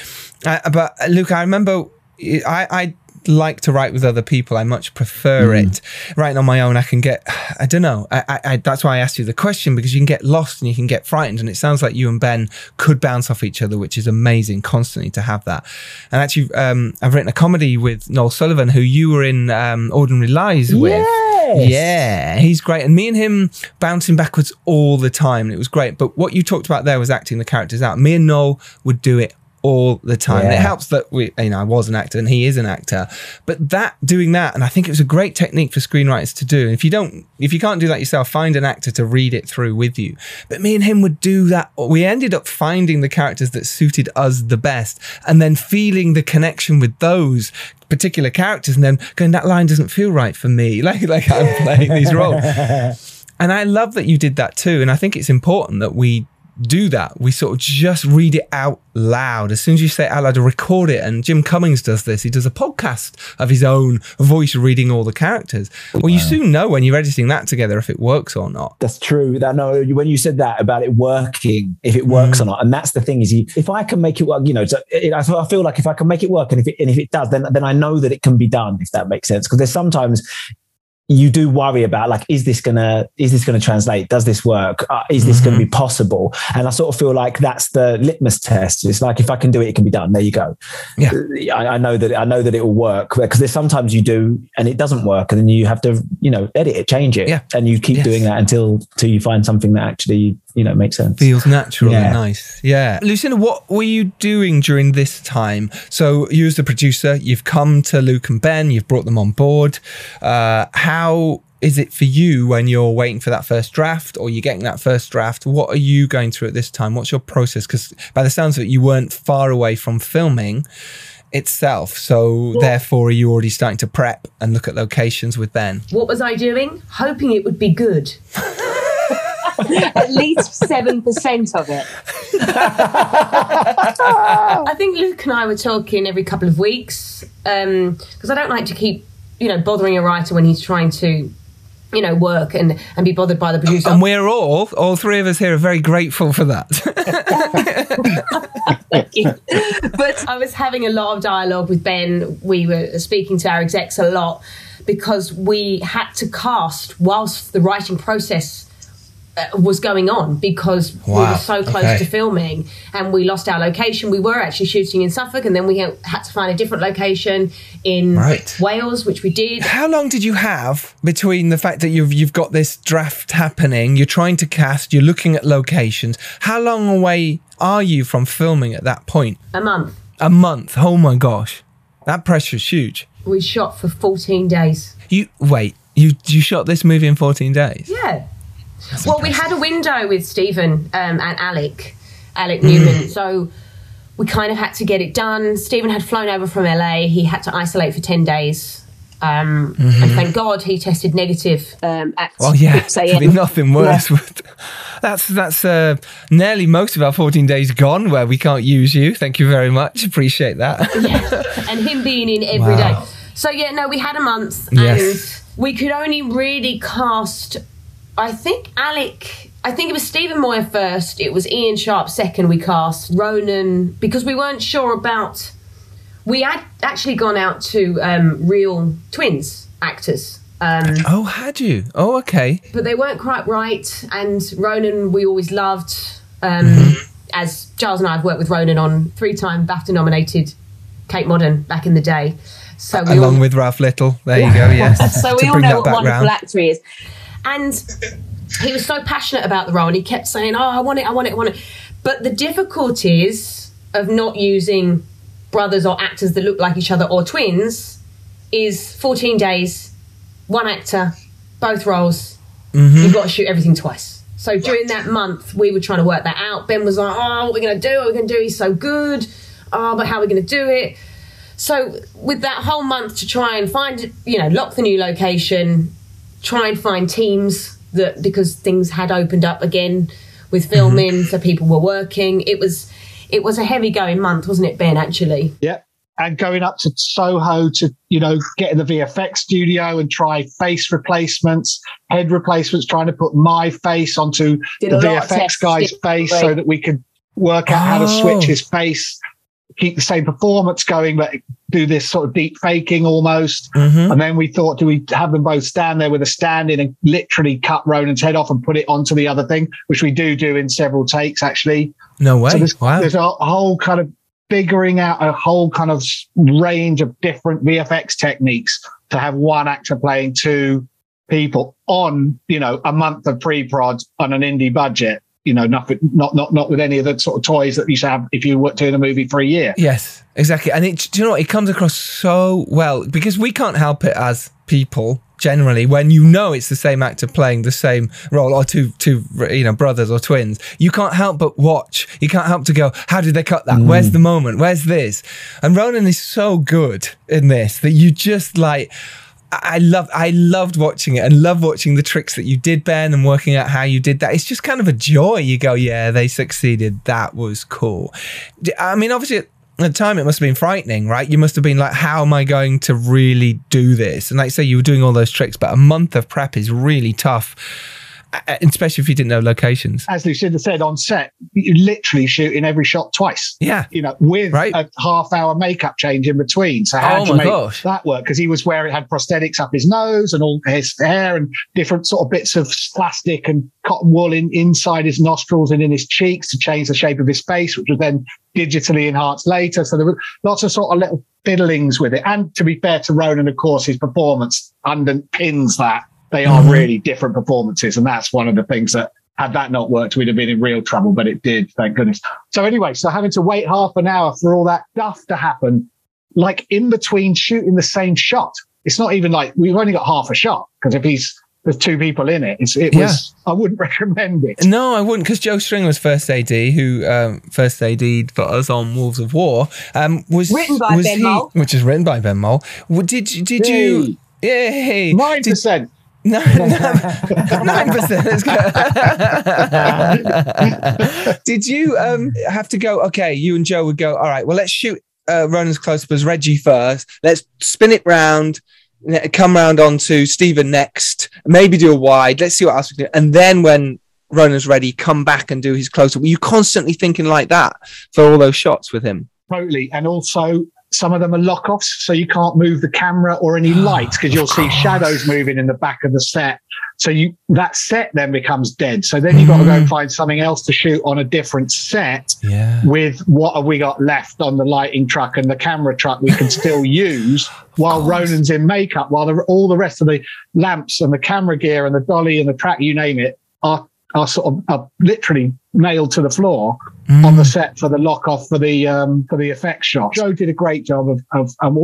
Uh, but uh, Luke, I remember I, I like to write with other people. I much prefer it. Writing on my own, I can get, I don't know. I, I, I, that's why I asked you the question because you can get lost and you can get frightened. And it sounds like you and Ben could bounce off each other, which is amazing constantly to have that. And actually, um, I've written a comedy with Noel Sullivan, who you were in um, Ordinary Lies with. Yes. Yeah, he's great. And me and him bouncing backwards all the time. It was great. But what you talked about there was acting the characters out. Me and Noel would do it all the time. And it helps that we, you know, I was an actor and he is an actor. But that doing that, and I think it was a great technique for screenwriters to do. And if you don't, if you can't do that yourself, find an actor to read it through with you. But me and him would do that. We ended up finding the characters that suited us the best, and then feeling the connection with those particular characters, and then going, that line doesn't feel right for me. (laughs) Like like I'm playing these roles. (laughs) And I love that you did that too. And I think it's important that we do that. We sort of just read it out loud. As soon as you say it out loud, record it. And Jim Cummings does this. He does a podcast of his own voice reading all the characters. Well, you soon know when you're editing that together if it works or not. That's true. That no, when you said that about it working, if it works Mm. or not, and that's the thing is, you, if I can make it work, you know, so it, I feel- I feel like if I can make it work, and if it and if it does, then then I know that it can be done. If that makes sense, because there's sometimes you do worry about like is this gonna is this gonna translate does this work uh, is this gonna be possible and i sort of feel like that's the litmus test it's like if i can do it it can be done there you go Yeah. I, I know that I know that it will work because there's sometimes you do and it doesn't work and then you have to you know edit it change it Yeah. and you keep Yes. doing that until till you find something that actually you know makes sense Feels natural Yeah. and nice. Yeah. Lucinda, what were you doing during this time? So, you as the producer, you've come to Luke and Ben, you've brought them on board. Uh, how is it for you when you're waiting for that first draft or you're getting that first draft? What are you going through at this time? What's your process? Because by the sounds of it, you weren't far away from filming itself. So, therefore, are you already starting to prep and look at locations with Ben? What was I doing? Hoping it would be good. (laughs) At least 7% of it. (laughs) I think Luke and I were talking every couple of weeks um, because I don't like to keep, you know, bothering a writer when he's trying to, you know, work and, and be bothered by the producer. And we're all, all three of us here, are very grateful for that. (laughs) but I was having a lot of dialogue with Ben. We were speaking to our execs a lot because we had to cast whilst the writing process Uh, was going on because we were so close okay. to filming and we lost our location. We were actually shooting in Suffolk and then we had to find a different location in Right. Wales, which we did. How long did you have between the fact that you've you've got this draft happening, you're trying to cast, you're looking at locations? How long away are you from filming at that point? A month. A month. Oh my gosh, that pressure pressure's huge. We shot for 14 days. You wait. You you shot this movie in 14 days. Yeah. Well, we had a window with Stephen um, and Alec, Alec Newman. So we kind of had to get it done. Stephen had flown over from LA. He had to isolate for 10 days. Um, And thank God he tested negative. Um, at Oh yeah, 6 (laughs) there'd be nothing worse. With, that's that's uh, nearly most of our 14 days gone where we can't use you. Thank you very much. Appreciate that. and him being in every day. Wow. So yeah, no, we had a month, Yes. and we could only really cast. I think Alec. I think it was Stephen Moyer first. It was Ian Sharp second. We cast Ronan because we weren't sure about. We had actually gone out to um, real twins actors. Um, oh, had you? Oh, okay. but they weren't quite right. And Ronan, we always loved. Um, As Giles and I have worked with Ronan on three-time BAFTA-nominated Kate Modern back in the day. So we Along all, with Ralph Little. There you go. Yes. (laughs) So we all know what a wonderful actor he is. And he was so passionate about the role, and he kept saying, "Oh, I want it, I want it, I want it." But the difficulties of not using brothers or actors that look like each other or twins is 14 days, one actor, both roles. Mm-hmm. You've got to shoot everything twice. So during that month, we were trying to work that out. Ben was like, "Oh, what are we going to do? What are we going to do? He's so good. Oh, but how are we going to do it?" So with that whole month to try and find, you know, lock the new location, try and find teams that because things had opened up again with filming, mm-hmm. so people were working. It was it was a heavy going month, wasn't it, Ben? Actually, Yeah. And going up to Soho to, you know, get in the VFX studio and try face replacements, head replacements, trying to put my face onto Did the a lot of VFX guy's face so that we could work out how to Oh. switch his face, keep the same performance going, but do this sort of deep faking almost. Mhm. And then we thought, do we have them both stand there with a stand in and literally cut Ronan's head off and put it onto the other thing, which we do do in several takes actually. No way. So there's, wow. there's a whole kind of figuring out a whole kind of range of different VFX techniques to have one actor playing two people on, you know, a month of pre-prod on an indie budget. You know, nothing, not not not with any of the sort of toys that you should have if you were doing a movie for a year. Yes, exactly. And it, do you know what? It comes across so well because we can't help it as people generally when you know it's the same actor playing the same role or two two you know brothers or twins you can't help but watch you can't help to go how did they cut that mm. where's the moment where's this and ronan is so good in this that you just like I love I loved watching it and love watching the tricks that you did, Ben, and working out how you did that. It's just kind of a joy. You go, yeah, they succeeded. That was cool. I mean, obviously. At the time, it must have been frightening, right? You must have been like, "How am I going to really do this?" And like, say, you were doing all those tricks, but a month of prep is really tough, Uh, especially if you didn't know locations. As Lucinda said on set, you literally shooting every shot twice. Yeah, You know, with Right. a half hour makeup change in between. So how Oh do you make gosh. that work? Because he was wearing had prosthetics up his nose and all his hair and different sort of bits of plastic and cotton wool in, inside his nostrils and in his cheeks to change the shape of his face, which was then digitally enhanced later. So there were lots of sort of little fiddlings with it. And to be fair to Ronan, of course, his performance underpins that. They are Mhm. really different performances. And that's one of the things that had that not worked, we'd have been in real trouble, but it did, thank goodness. So anyway, so having to wait half an hour for all that stuff to happen, like in between shooting the same shot. It's not even like we've only got half a shot because if he's there's two people in it, it's, it Yeah. was I wouldn't (laughs) recommend it. No, I wouldn't, because Joe String was first AD, who um, first AD for us on Wolves of War. Um, was Written by was Ben he- Mole. which is written by Ben Mole. Well, Did you- did you? Yay! Nine Did, percent. (laughs) no, nine percent. Let's go. did you um, have to go? Okay, you and Joe would go. All right. Well, let's shoot uh, Ronan's close up as Reggie first. Let's spin it round. Come round onto Stephen next. Maybe do a wide. Let's see what else we can do. And then when Ronan's ready, come back and do his close up. Were you constantly thinking like that for all those shots with him? Totally. And also some of them are lock offs, so you can't move the camera or any lights because you'll see shadows moving in the back of the set. So you that set then becomes dead. So then you've got to go and find something else to shoot on a different set Yeah. with what have we got left on the lighting truck and the camera truck we can still (laughs) use while. Ronan's in makeup, while the, all the rest of the lamps and the camera gear and the dolly and the track, you name it, are are sort of are literally nailed to the floor on the set for the lock off for the um for the effect shot. Joe did a great job of of um,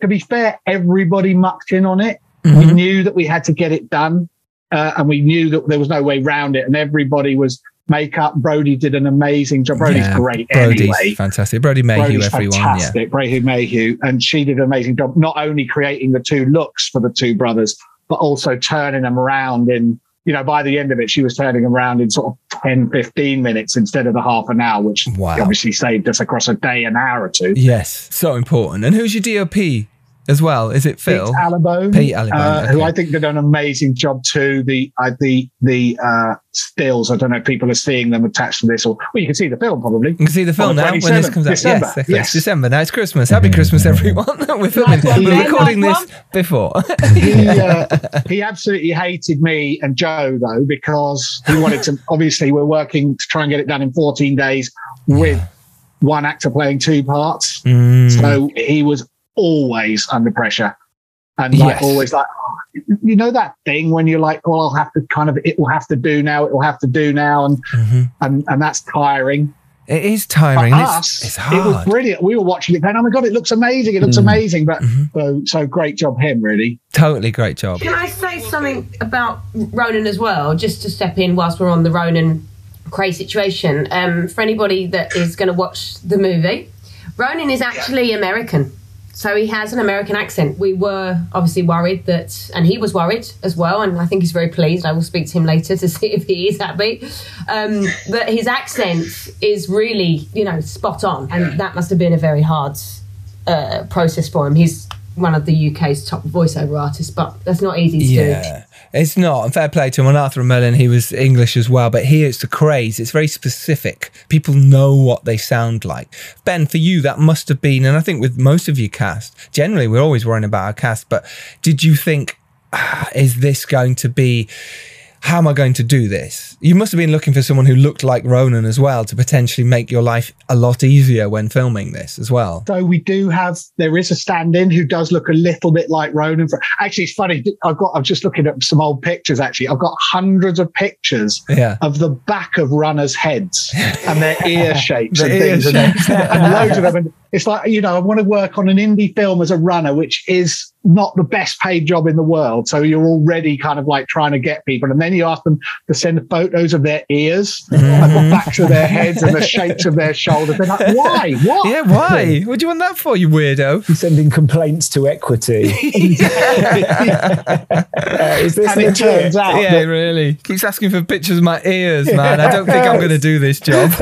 to be fair, everybody mucked in on it. We Mhm. knew that we had to get it done, uh, and we knew that there was no way round it. And everybody was makeup. Brody did an amazing job. Brody's Yeah, great Brody's anyway. fantastic. Brody Mayhew, Brody's everyone. Yeah. fantastic. Brady Mayhew, and she did an amazing job, not only creating the two looks for the two brothers, but also turning them around in. You know, by the end of it, she was turning around in sort of 10, 15 minutes instead of the half an hour, which Wow. obviously saved us across a day, an hour or two. Yes, so important. And who's your DOP as well? Is it Phil? Pete Alabone, Pete Alabone, uh, who. I think did an amazing job too. The uh, the the uh, stills. I don't know if people are seeing them attached to this, or well, you can see the film probably. You can see the film now when this comes out. December. Yes, okay, Yes. December now. It's Christmas. Happy Christmas, everyone. (laughs) We're filming. We're recording this before. he uh, (laughs) he absolutely hated me and Joe though because he wanted to. (laughs) Obviously, we're working to try and get it done in 14 days with one actor playing two parts. Mm, So he was always under pressure and like Yes. always like, oh, you know, that thing when you're like, well, I'll have to kind of, it will have to do now, it will have to do now. And, mhm. and, and that's tiring. It is tiring. and us, It's, it's it was brilliant. We were watching it going, oh my God, it looks amazing. It looks Mm. amazing. But Mhm. so, so great job him really. Totally great job. Can I say something about Ronan as well, just to step in whilst we're on the Ronan Kray situation? Um, for anybody that is going to watch the movie, Ronan is actually American. So he has an American accent. We were obviously worried that, and he was worried as well, and I think he's very pleased. I will speak to him later to (laughs) see if he is happy. Um, but his accent is really, you know, spot on, and that must have been a very hard uh, process for him. He's one of the UK's top voiceover artists, but that's not easy to do. It's not. And fair play to him. On Arthur Merlin, he was English as well. But here it's the Krays. It's very specific. People know what they sound like. Ben, for you, that must have been, and I think with most of your cast, generally we're always worrying about our cast. But did you think, ah, is this going to be? How am I going to do this? You must have been looking for someone who looked like Ronan as well to potentially make your life a lot easier when filming this as well. So we do have there is a stand-in who does look a little bit like Ronan. For, actually, it's funny. I've got. I'm just looking at some old pictures. Actually, I've got hundreds of pictures Yeah. of the back of runners' heads and their (laughs) ear shapes The and ear things, and, shapes. (laughs) and loads of them. (laughs) And it's like you know, I want to work on an indie film as a runner, which is not the best paid job in the world. So you're already kind of like trying to get people, and then you ask them to send photos of their ears and the backs of their heads and the shapes of their shoulders. They're like, why? What? Yeah, why? What do you want that for, you weirdo? Sending complaints to equity. (laughs) Uh, is this And it legit? turns out Yeah, really. Keeps asking for pictures of my ears, man. I don't think I'm going to do this job. (laughs) (laughs) it's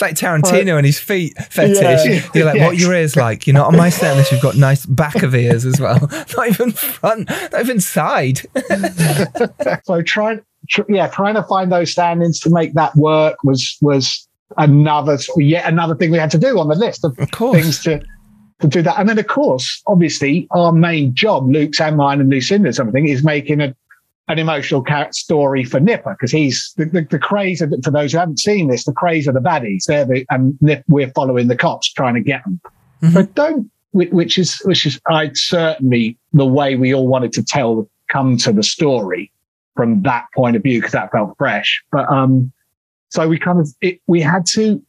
like Tarantino and his feet fetish. Yeah. You're like, what are your ears like? You're not on my set unless you've got nice back of ears as well. (laughs) Not even front, not even side. (laughs) so trying tr- yeah trying to find those stand-ins to make that work was was another yet another thing we had to do on the list of, Of things to to do that and then of course obviously our main job luke's and mine and lucinda's something is making a an emotional character story for Nipper because he's the, the, the Krays of for those who haven't seen this the Krays of the baddies they're the and Nip, we're following the cops trying to get them but don't which is which is I certainly the way we all wanted to tell come to the story from that point of view because that felt fresh. But um, so we kind of it, we had to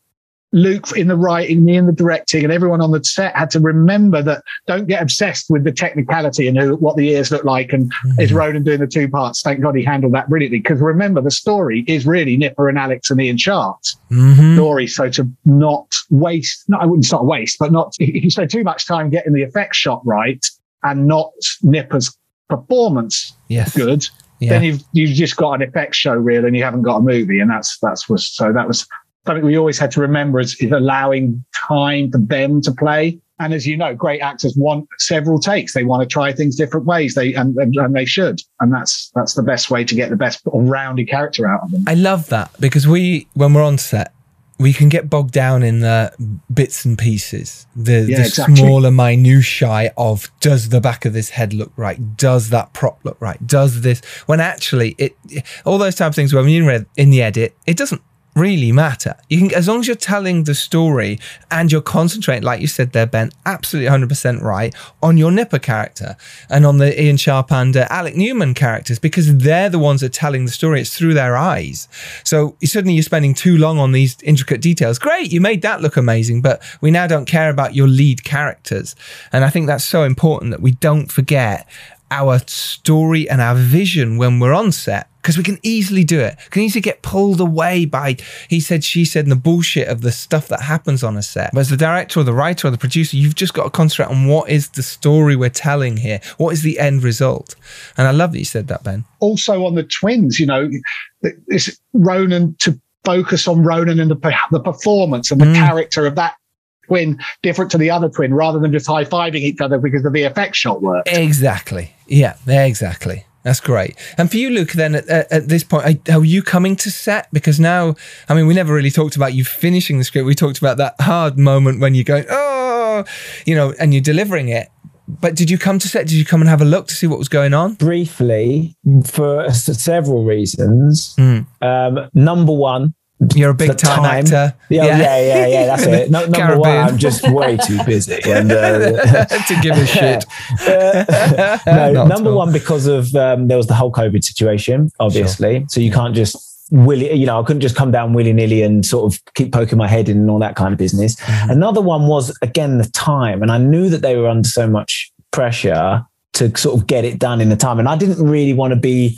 Luke in the writing, me in the directing, and everyone on the set had to remember that don't get obsessed with the technicality and who, what the ears look like. And is Ronan doing the two parts? Thank God he handled that brilliantly. Because remember, the story is really Nipper and Alec's and Ian Sharp's Mm-hmm. story. So to not waste, no, I wouldn't say waste, but not (laughs) if you spend too much time getting the effects shot right and not Nipper's performance Yes. good, Yeah. then you've you've just got an effects show reel and you haven't got a movie. And that's that's was so that was something we always had to remember is, is allowing time for them to play. And as you know, great actors want several takes. They want to try things different ways. They and, and, and they should. And that's that's the best way to get the best rounded character out of them. I love that because we, when we're on set, we can get bogged down in the bits and pieces, the, Yeah, the exactly. smaller minutiae of does the back of this head look right? Does that prop look right? Does this? When actually, it all those type of things when you read in the edit, it doesn't really matter. You can, as long as you're telling the story and you're concentrating, like you said there, Ben, absolutely 100% right on your Nipper character and on the Ian Sharp and uh, Alec Newman characters because they're the ones that are telling the story. It's through their eyes. So suddenly you're spending too long on these intricate details. Great, you made that look amazing, but we now don't care about your lead characters. And I think that's so important that we don't forget our story and our vision when we're on set because we can easily do it. Can easily get pulled away by he said, she said, and the bullshit of the stuff that happens on a set. But as the director or the writer or the producer, you've just got to concentrate on what is the story we're telling here. What is the end result? And I love that you said that, Ben. also on the twins, you know, it's Ronan to focus on Ronan and the, the performance and the Mm. character of that twin different to the other twin rather than just high fiving each other because of the effect shot work. Exactly. Yeah, exactly. That's great. And for you, Luke, then at, at this point, are- are you coming to set? Because now, I mean, we never really talked about you finishing the script. We talked about that hard moment when you're going, oh, you know, and you're delivering it. But did you come to set? Did you come and have a look to see what was going on? Briefly, for several reasons. Mm. Um, number one, You're a big the time, actor. Yeah, yeah, yeah, yeah, that's it. No, (laughs) number one, I'm just way too busy. And uh, (laughs) to give a shit. (laughs) no, Not number one because of um, there was the whole COVID situation, obviously. So you can't just willy, you know, I couldn't just come down willy nilly and sort of keep poking my head in and all that kind of business. Mm-hmm. Another one was again the time, and I knew that they were under so much pressure to sort of get it done in the time, and I didn't really want to be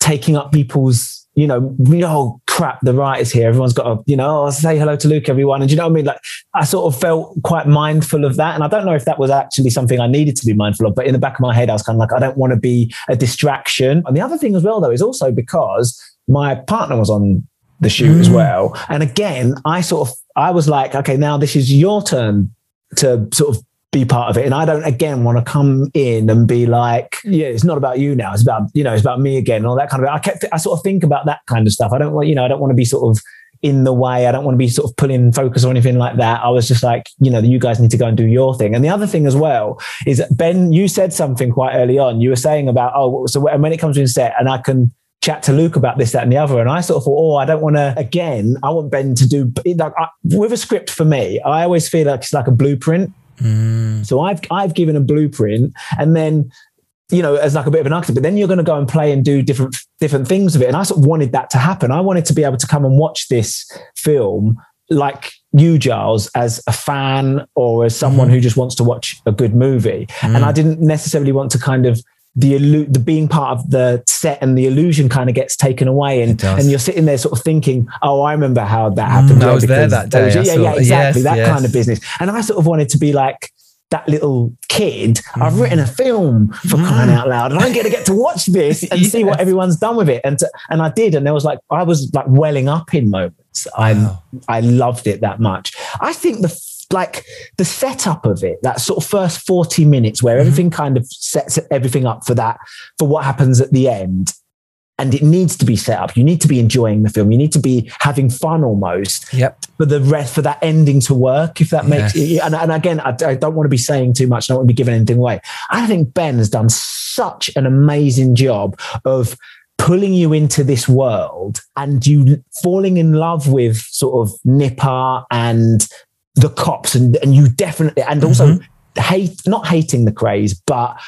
taking up people's. You know, oh crap, the writers here. Everyone's got to, you know, oh, say hello to Luke, everyone. And do you know what I mean? Like, I sort of felt quite mindful of that. And I don't know if that was actually something I needed to be mindful of, but in the back of my head, I was kind of like, I don't want to be a distraction. And the other thing as well, though, is also because my partner was on the shoot as mm. well. And again, I sort of, I was like, okay, now this is your turn to sort of be part of it. And I don't again want to come in and be like, yeah, it's not about you now. It's about, you know, it's about me again and all that kind of I kept I sort of think about that kind of stuff. I don't want, you know, I don't want to be sort of in the way. I don't want to be sort of pulling focus or anything like that. I was just like, you know, you guys need to go and do your thing. And the other thing as well is Ben, you said something quite early on. You were saying about, oh, so when it comes to set and I can chat to Luke about this, that, and the other. And I sort of thought, oh, I don't want to, again, I want Ben to do, like, I, with a script for me, I always feel like it's like a blueprint. So I've I've given a blueprint, and then you know as like a bit of an architect. But then you're going to go and play and do different different things with it. And I sort of wanted that to happen. I wanted to be able to come and watch this film like you, Giles, as a fan or as someone Mm-hmm. who just wants to watch a good movie. And I didn't necessarily want to kind of the illu- the being part of the set and the illusion kind of gets taken away, and and you're sitting there sort of thinking, oh, I remember how that happened. I yeah, was there that day, was- yeah, yeah, exactly Yes, that yes. kind of business. And I sort of wanted to be like. That little kid, Mm-hmm. I've written a film for crying out loud, and I'm going to get to watch this (laughs) and see what everyone's done with it. And to, and I did, and there was like I was like welling up in moments. I Wow. I loved it that much. I think the like the setup of it, that sort of first 40 minutes Mm-hmm. where everything kind of sets everything up for that, for what happens at the end. And it needs to be set up. You need to be enjoying the film. You need to be having fun almost Yep. for the rest for that ending to work. If that makes and, and again, I, I don't want to be saying too much. I don't want to be giving anything away. I think Ben has done such an amazing job of pulling you into this world and you falling in love with sort of Nipper and the cops and, and you definitely and also mm-hmm. hate not hating the Krays, but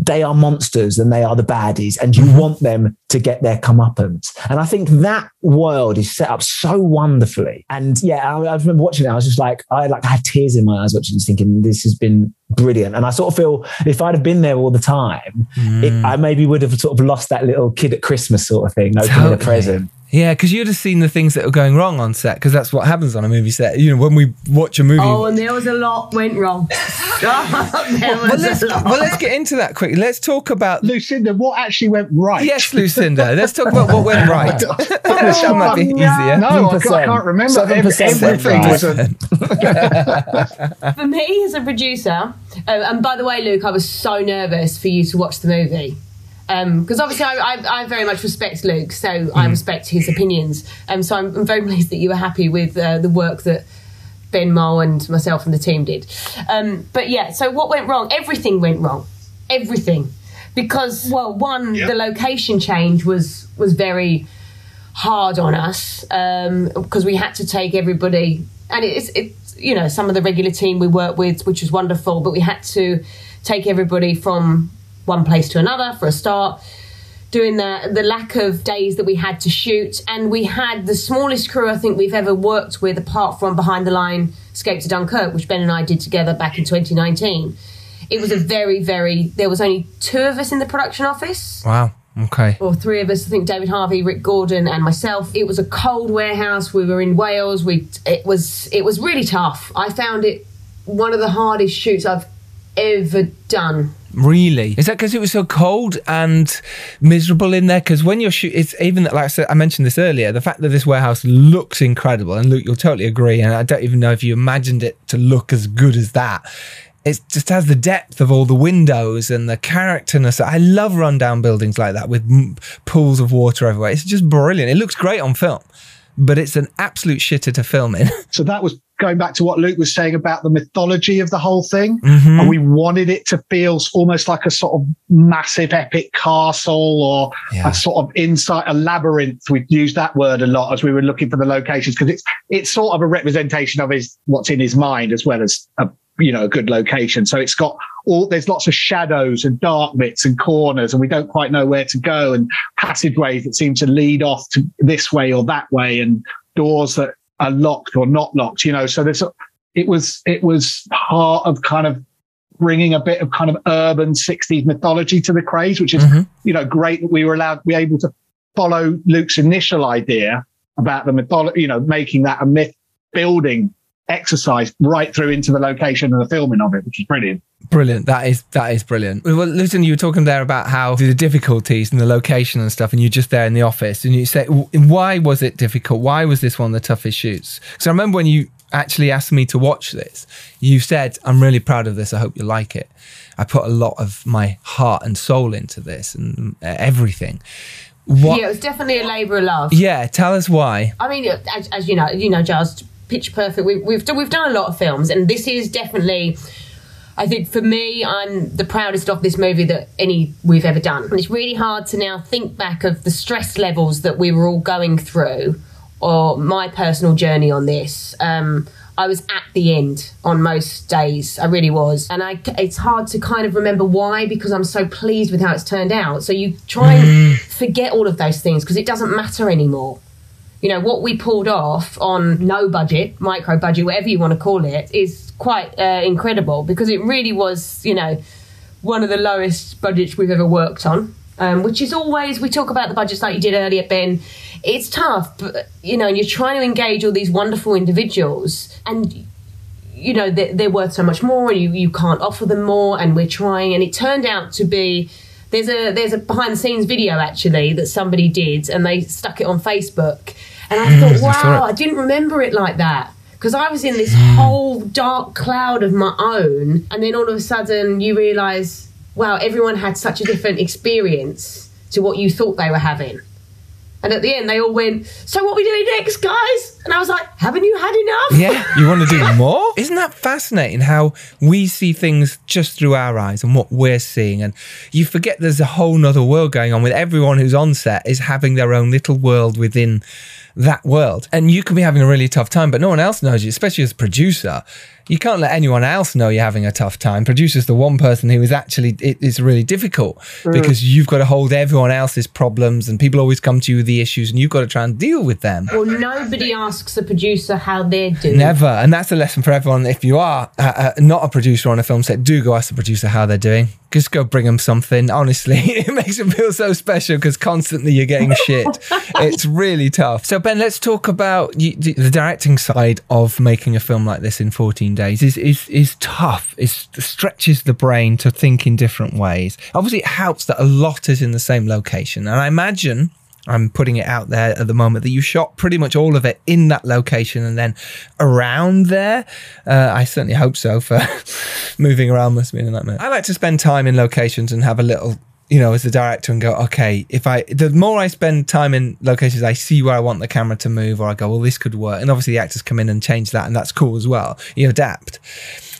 they are monsters and they are the baddies, and you mm-hmm. want them to get their comeuppance. And I think that world is set up so wonderfully. And yeah, I, I remember watching it. I was just like, I like I had tears in my eyes watching this, thinking this has been brilliant. And I sort of feel if I'd have been there all the time, it, mm. I maybe would have sort of lost that little kid at Christmas sort of thing, opening Totally. a present. Yeah, because you'd have seen the things that were going wrong on set, because that's what happens on a movie set. You know, when we watch a movie. Oh, and there was a lot went wrong. (laughs) there was well, let's, a lot. well, let's get into that quickly. Let's talk about. Lucinda, what actually went right? Yes, Lucinda. Let's talk about what went right. (laughs) that (laughs) might be No, easier. I can't, I can't remember. 7% Every- Everything went was a, For me as a producer, uh, and by the way, Luke, I was so nervous for you to watch the movie. Because obviously, I, I, I very much respect Luke, so I respect his opinions. Um, so I'm, I'm very (laughs) pleased that you were happy with uh, the work that Ben Mole and myself and the team did. Um, but yeah, so what went wrong? Everything went wrong. Everything. Because, well, one, the location change was was very hard on us because we had to take everybody, and it's it's you know some of the regular team we work with, which was wonderful, but we had to take everybody from one place to another for a start. Doing the the lack of days that we had to shoot, and we had the smallest crew I think we've ever worked with, apart from Behind the Line, Escape to Dunkirk, which Ben and I did together back in 2019. It was a very very. There was only two of us in the production office Wow. Okay. or three of us. I think David Harvey, Rick Gordon, and myself. It was a cold warehouse. We were in Wales. We it was it was really tough. I found it one of the hardest shoots I've ever done. Really? Is that because it was so cold and miserable in there? Because when you're shooting, it's even that, like I said, I mentioned this earlier, the fact that this warehouse looks incredible, and Luke, you'll totally agree. And I don't even know if you imagined it to look as good as that. It just has the depth of all the windows and the characterness. I love rundown buildings like that with m- pools of water everywhere. It's just brilliant. It looks great on film, but it's an absolute shitter to film in. (laughs) so that was going back to what Luke was saying about the mythology of the whole thing. Mhm. And we wanted it to feel almost like a sort of massive epic castle or Yeah. a sort of inside a labyrinth. We used that word a lot as we were looking for the locations because it's it's sort of a representation of his what's in his mind as well as a you know a good location. So it's got all there's lots of shadows and dark bits and corners, and we don't quite know where to go, and passageways that seem to lead off to this way or that way, and doors that are locked or not locked. You know, so there's it was it was part of kind of bringing a bit of kind of urban 60s mythology to the Krays, which is, Mhm. you know, great that we were allowed, we were able to follow Luke's initial idea about the mythology, you know, making that a myth building exercise right through into the location and the filming of it, which is brilliant. Brilliant. That is that is brilliant. Well, listen, you were talking there about how the difficulties and the location and stuff, and you're just there in the office, and you say, why was it difficult? Why was this one of the toughest shoots? Because I remember when you actually asked me to watch this, you said, "I'm really proud of this. I hope you like it." I put a lot of my heart and soul into this and uh, everything. What? Yeah, it was definitely a labour of love. Yeah, tell us why. I mean, as, as you know, you know, Giles, Picture Perfect. We, we've done, we've done a lot of films, and this is definitely. I think for me, I'm the proudest of this movie that any we've ever done. And it's really hard to now think back of the stress levels that we were all going through, or my personal journey on this. Um, I was at the end on most days. I really was, and I. It's hard to kind of remember why because I'm so pleased with how it's turned out. So you try and forget all of those things because it doesn't matter anymore you know what we pulled off on no budget, micro budget, whatever you want to call it, is quite uh, incredible because it really was, you know, one of the lowest budgets we've ever worked on. Um, which is always we talk about the budgets like you did earlier, Ben. It's tough, but you know, and you're trying to engage all these wonderful individuals, and you know they're, they're worth so much more, and you you can't offer them more, and we're trying, and it turned out to be there's a there's a behind the scenes video actually that somebody did, and they stuck it on Facebook, and I thought, wow. I didn't remember it like that because I was in this Hmm. whole dark cloud of my own, and then all of a sudden you realise, wow, everyone had such a different experience to what you thought they were having. And at the end, they all went, "So what we doing next, guys?" And I was like, "Haven't you had enough?" Yeah, you want to do (laughs) more? Isn't that fascinating how we see things just through our eyes and what we're seeing? And you forget there's a whole nother world going on with everyone who's on set is having their own little world within that world. And you can be having a really tough time, but no one else knows you, especially as a producer. You can't let anyone else know you're having a tough time. Producer's the one person who is actually, it is really difficult mm. because you've got to hold everyone else's problems and people always come to you with the issues and you've got to try and deal with them. Well, nobody asks a producer how they're doing. Never. And that's a lesson for everyone. If you are uh, uh, not a producer on a film set, do go ask the producer how they're doing. Just go bring them something. Honestly, (laughs) it makes them feel so special because constantly you're getting shit. (laughs) it's really tough. So, Ben, let's talk about you, the, the directing side of making a film like this in 14 days. Is is is tough. It stretches the brain to think in different ways. Obviously, it helps that a lot is in the same location. And I imagine I'm putting it out there at the moment that you shot pretty much all of it in that location and then around there. Uh, I certainly hope so. For (laughs) moving around must been a nightmare. I like to spend time in locations and have a little. You know, as the director, and go, okay, if I, the more I spend time in locations, I see where I want the camera to move, or I go, well, this could work. And obviously, the actors come in and change that, and that's cool as well. You adapt.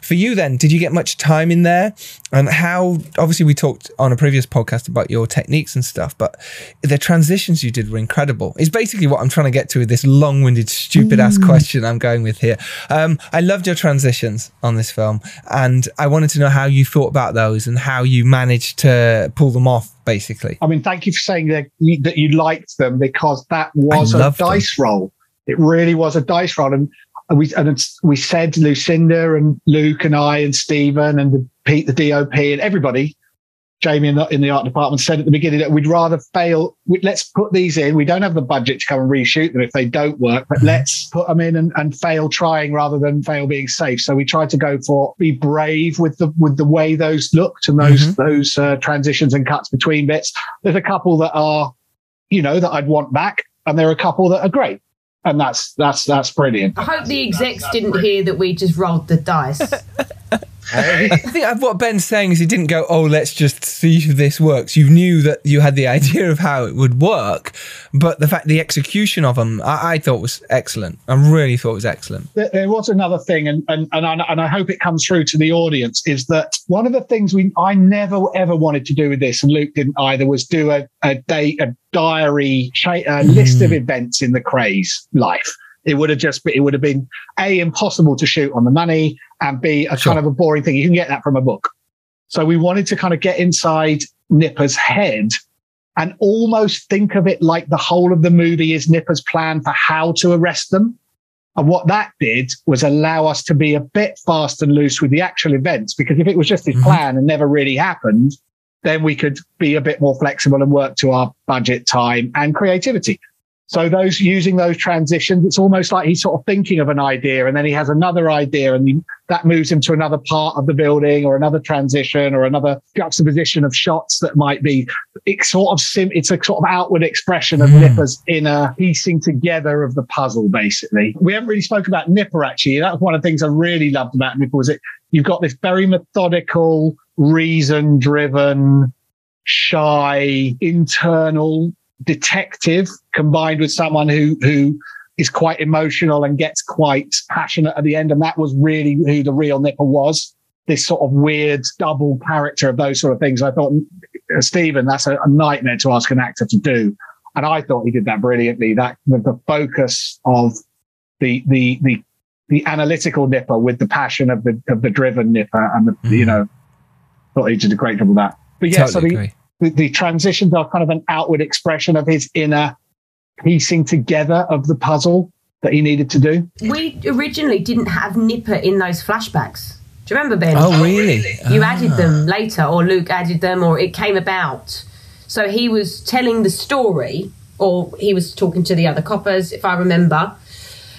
For you, then, did you get much time in there? And how, obviously, we talked on a previous podcast about your techniques and stuff, but the transitions you did were incredible. Is basically what I'm trying to get to with this long winded, stupid ass question I'm going with here. Um, I loved your transitions on this film, and I wanted to know how you thought about those and how you managed to pull them off, basically. I mean, thank you for saying that you, that you liked them because that was a loved them. dice roll. It really was a dice roll, and we and it's, we said Lucinda and Luke and I and Stephen and the, Pete the DOP and everybody, Jamie in the, in the art department said at the beginning that we'd rather fail. We, let's put these in. We don't have the budget to come and reshoot them if they don't work, but let's put them in and, and fail trying rather than fail being safe. So we tried to go for be brave with the with the way those looked and those those uh, transitions and cuts between bits. There's a couple that are, you know, that I'd want back, and there are a couple that are great, and that's that's that's brilliant. I hope the execs didn't hear that we just rolled the dice. (laughs) (laughs) I think what Ben's saying is he didn't go, oh, let's just see if this works. You knew that you had the (laughs) idea of how it would work, but the fact, the execution of them, I, I thought was excellent. I really thought it was excellent. there, there was another thing, and and and I, and I hope it comes through to the audience, is that one of the things we I never ever wanted to do with this, and Luke didn't either, was do a a date a diary a list of mm. events in the Krays life. It would have just been, it would have been a impossible to shoot on the money, and b a Sure. kind of a boring thing. You can get that from a book. So we wanted to kind of get inside Nipper's head and almost think of it like the whole of the movie is Nipper's plan for how to arrest them. And what that did was allow us to be a bit fast and loose with the actual events, because if it was just his Mhm. plan and never really happened, then we could be a bit more flexible and work to our budget, time, and creativity. So those using those transitions, it's almost like he's sort of thinking of an idea and then he has another idea and he, that moves him to another part of the building or another transition or another juxtaposition of shots that might be it's sort of sim it's a sort of outward expression of Mm. Nipper's inner piecing together of the puzzle, basically. We haven't really spoken about Nipper actually. That was one of the things I really loved about Nipper was it you've got this very methodical, reason driven, shy, internal detective combined with someone who who is quite emotional and gets quite passionate at the end. And that was really who the real Nipper was. This sort of weird double character of those sort of things. I thought, uh, Stephen, that's a, a nightmare to ask an actor to do. And I thought he did that brilliantly. That the, the focus of the, the, the, the analytical Nipper with the passion of the, of the driven Nipper and the, you Mhm. know, thought he did a great job of that. But yeah, totally so the, agree. The, the transitions are kind of an outward expression of his inner piecing together of the puzzle that he needed to do. We originally didn't have Nipper in those flashbacks. Do you remember, Ben? Oh, really? Oh, you added them ah. later, or Luke added them, or it came about. So he was telling the story, or he was talking to the other coppers, if I remember.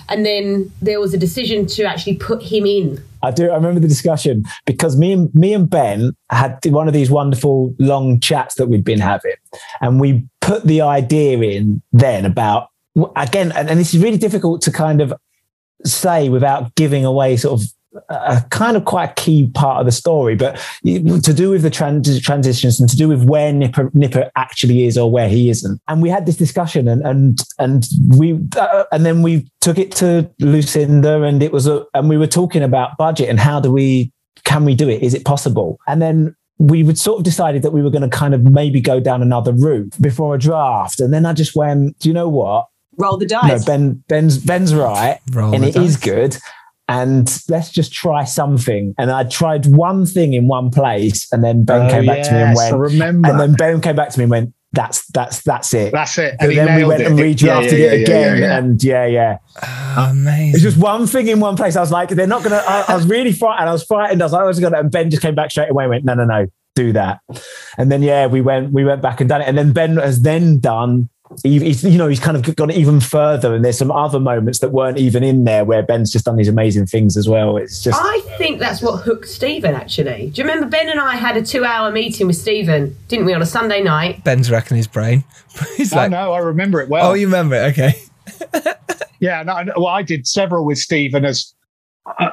And then there was a decision to actually put him in. I do. I remember the discussion because me and me and Ben had one of these wonderful long chats that we'd been having, and we put the idea in then about again, and, and this is really difficult to kind of say without giving away sort of a kind of quite key part of the story, but to do with the trans- transitions and to do with where Nipper, Nipper actually is or where he isn't. And we had this discussion, and and and we uh, and then we took it to Lucinda, and it was a and we were talking about budget and how do we can we do it? Is it possible? And then we would sort of decided that we were going to kind of maybe go down another route before a draft, and then I just went, do you know what? Roll the dice. No, dice. Ben Ben's Ben's right, Roll and the it is dice. good. And let's just try something. And I tried one thing in one place, and then Ben Oh, came back to me and yes, I went, remember. and then Ben came back to me and went, "That's that's that's it." That's it. and he then we went it. and redrafted yeah, yeah, it again, yeah, yeah. and yeah, yeah. Oh, amazing. It's just one thing in one place. I was like, they're not gonna. I, I was really frightened. I was frightened. I was like, I was gonna. And Ben just came back straight away. and Went, no, no, no, do that. And then yeah, we went, we went back and done it. And then Ben has then done. He, he's, you know, he's kind of gone even further. And there's some other moments that weren't even in there where Ben's just done these amazing things as well. It's just I think that's what hooked Stephen, actually. Do you remember Ben and I had a two hour meeting with Stephen, didn't we, on a Sunday night? Ben's racking his brain. (laughs) He's I like, know. I remember it well. oh, you remember it? Okay. (laughs) Yeah, no, no, well, I did several with Stephen as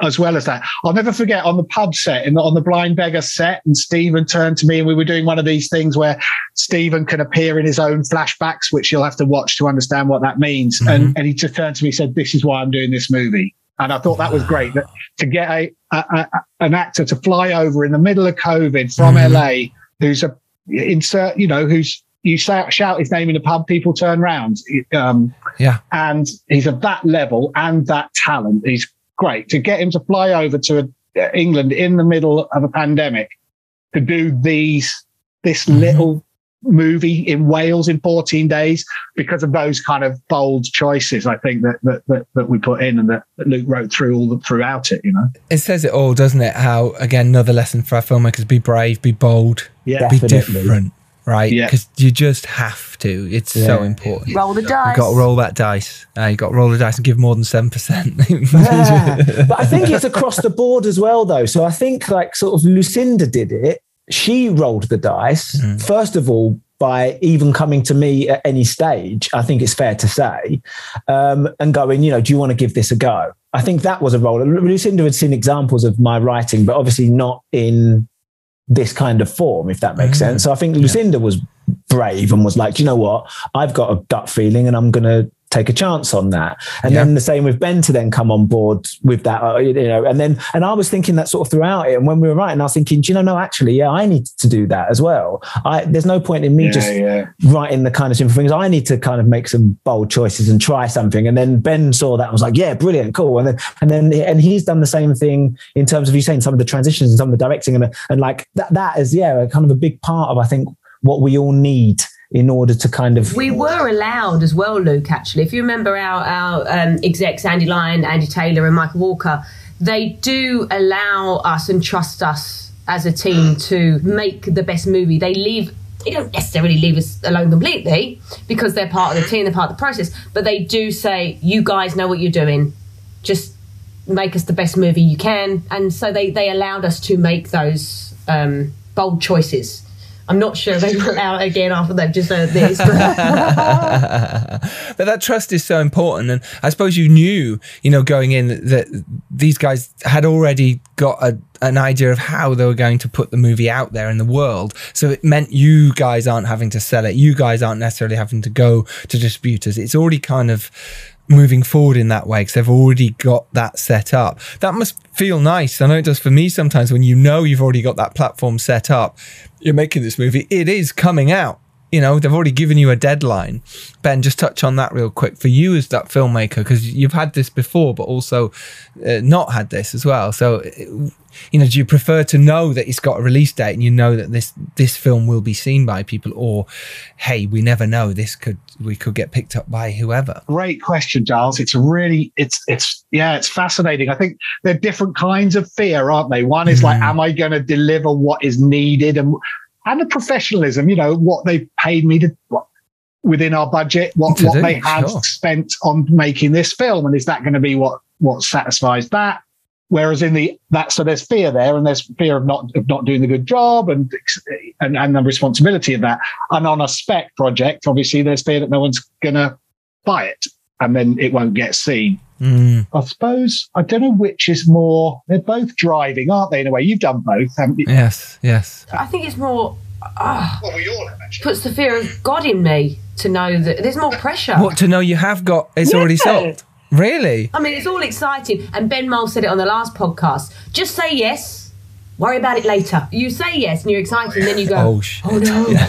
as well as that. I'll never forget on the pub set in the, on the Blind Beggar set, and Stephen turned to me, and we were doing one of these things where Stephen can appear in his own flashbacks, which you'll have to watch to understand what that means. And and he just turned to me and said, "This is why I'm doing this movie." And I thought that was great that to get a, a, a an actor to fly over in the middle of COVID from LA, who's a insert, you know, who's you shout, shout his name in a pub, people turn round. Um, Yeah. and he's of that level and that talent. He's great to get him to fly over to uh, England in the middle of a pandemic to do these this little movie in Wales in 14 days because of those kind of bold choices. I think that that that, that we put in and that, that Luke wrote through all the, throughout it. You know, It says it all, doesn't it? How, again, another lesson for our filmmakers be brave, be bold, yeah, be Definitely. different, right? Yeah. Because you just have to. It's so important. Roll the dice. You've got to roll that dice. Uh, you've got to roll the dice and give more than 7%. (laughs) Yeah. (laughs) but I think it's across the board as well, though. So I think like sort of Lucinda did it. She rolled the dice first of all by even coming to me at any stage. I think it's fair to say, um, and going, you know, do you want to give this a go? I think that was a role. Lucinda had seen examples of my writing, but obviously not in this kind of form, if that makes mm. sense. So I think Lucinda was brave and was like, "Do you know what? I've got a gut feeling and I'm going to take a chance on that. And Yeah. then the same with Ben to then come on board with that, uh, you know, and then, and I was thinking that sort of throughout it. And when we were writing, I was thinking, do you know, no, actually, yeah, I need to do that as well. I, there's no point in me yeah, just yeah. writing the kind of simple things. I need to kind of make some bold choices and try something. And then Ben saw that and was like, yeah, brilliant, cool. And then, and then, and he's done the same thing in terms of you saying some of the transitions and some of the directing and, and like that, that is, yeah, a kind of a big part of, I think, what we all need in order to kind of, We were allowed as well, Luke, actually. If you remember our, our um, execs, Andy Lyon, Andy Taylor, and Michael Walker, they do allow us and trust us as a team to make the best movie. They leave. They don't necessarily leave us alone completely because they're part of the team, they're part of the process. But they do say, "You guys know what you're doing. Just make us the best movie you can." And so they they allowed us to make those um, bold choices. I'm not sure they will it again after they've just heard this. But (laughs) but that trust is so important and i suppose you knew you know going in that these guys had already got a, an idea of how they were going to put the movie out there in the world so it meant you guys aren't having to sell it you guys aren't necessarily having to go to distributors it's already kind of moving forward in that way because they've already got that set up. That must feel nice. I know it does for me sometimes when you know you've already got that platform set up. You're making this movie. It is coming out you know, they've already given you a deadline. Ben, just touch on that real quick for you as that filmmaker, because you've had this before, but also uh, not had this as well. So, uh, you know, do you prefer to know that it's got a release date and you know that this this film will be seen by people, or hey, we never know, this could we could get picked up by whoever? Great question, Giles. It's really, it's, it's, yeah, it's fascinating. I think there are different kinds of fear, aren't they? One is like, Mm. am I going to deliver what is needed, and and the professionalism. You know what they paid me to. What, Within our budget, what, what do, they have sure. spent on making this film, and is that going to be what what satisfies that? Whereas in the that so there's fear there, and there's fear of not of not doing the good job, and and and the responsibility of that. And on a spec project, obviously, there's fear that no one's going to buy it, and then it won't get seen. Mm, I suppose I don't know which is more. They're both driving, aren't they? In a way, you've done both, haven't you? yes, yes. I think it's more ah, Well, we all have actually. puts the fear of God in me to know that there's more pressure. What to know you have got? It's already Yeah. sold. Really? I mean, it's all exciting. And Ben Mole said it on the last podcast. Just say yes. Worry about it later. You say yes and you're excited, and then you go, Oh shit. oh no. (laughs) Yeah.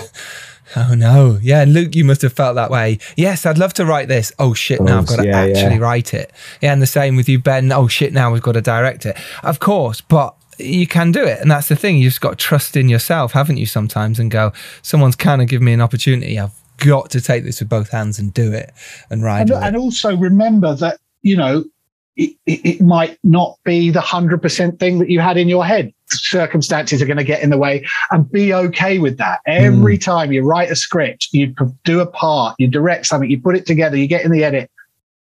Oh no. Yeah, and Luke, you must have felt that way. Yes, I'd love to write this. Oh shit, now I've got to yeah, yeah. actually write it. Yeah, and the same with you, Ben. Oh shit, now we've got to direct it. Of course, but you can do it. And that's the thing. You just got to trust in yourself, haven't you, sometimes, and go, someone's kind of given me an opportunity. I've got to take this with both hands and do it and ride And, with and also remember that you know it, it, it might not be the hundred percent thing that you had in your head. Circumstances are going to get in the way, and be okay with that. Every hmm. time you write a script, you do a part, you direct something, you put it together, you get in the edit.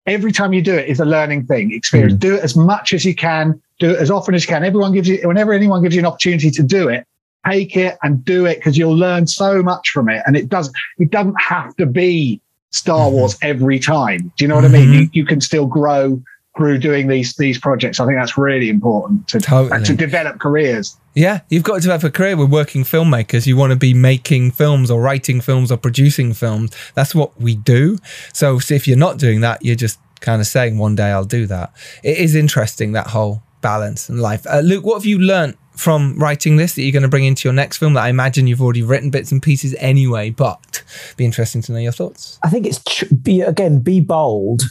Every time you do it is a learning thing, experience. Hmm. Do it as much as you can, do it as often as you can. Everyone gives you, whenever anyone gives you an opportunity to do it, take it and do it because you'll learn so much from it. And it doesn't, it doesn't have to be Star hmm. Wars every time. Do you know what I mean? You, you can still grow through doing these these projects. I think that's really important to Totally. to develop careers. Yeah, you've got to have a career with working filmmakers. You want to be making films or writing films or producing films. That's what we do. So, so if you're not doing that, you're just kind of saying one day I'll do that. It is interesting that whole balance in life. Uh, Luke, what have you learnt from writing this that you're going to bring into your next film? That I imagine you've already written bits and pieces anyway, but be interesting to know your thoughts. I think it's tr- be again be bold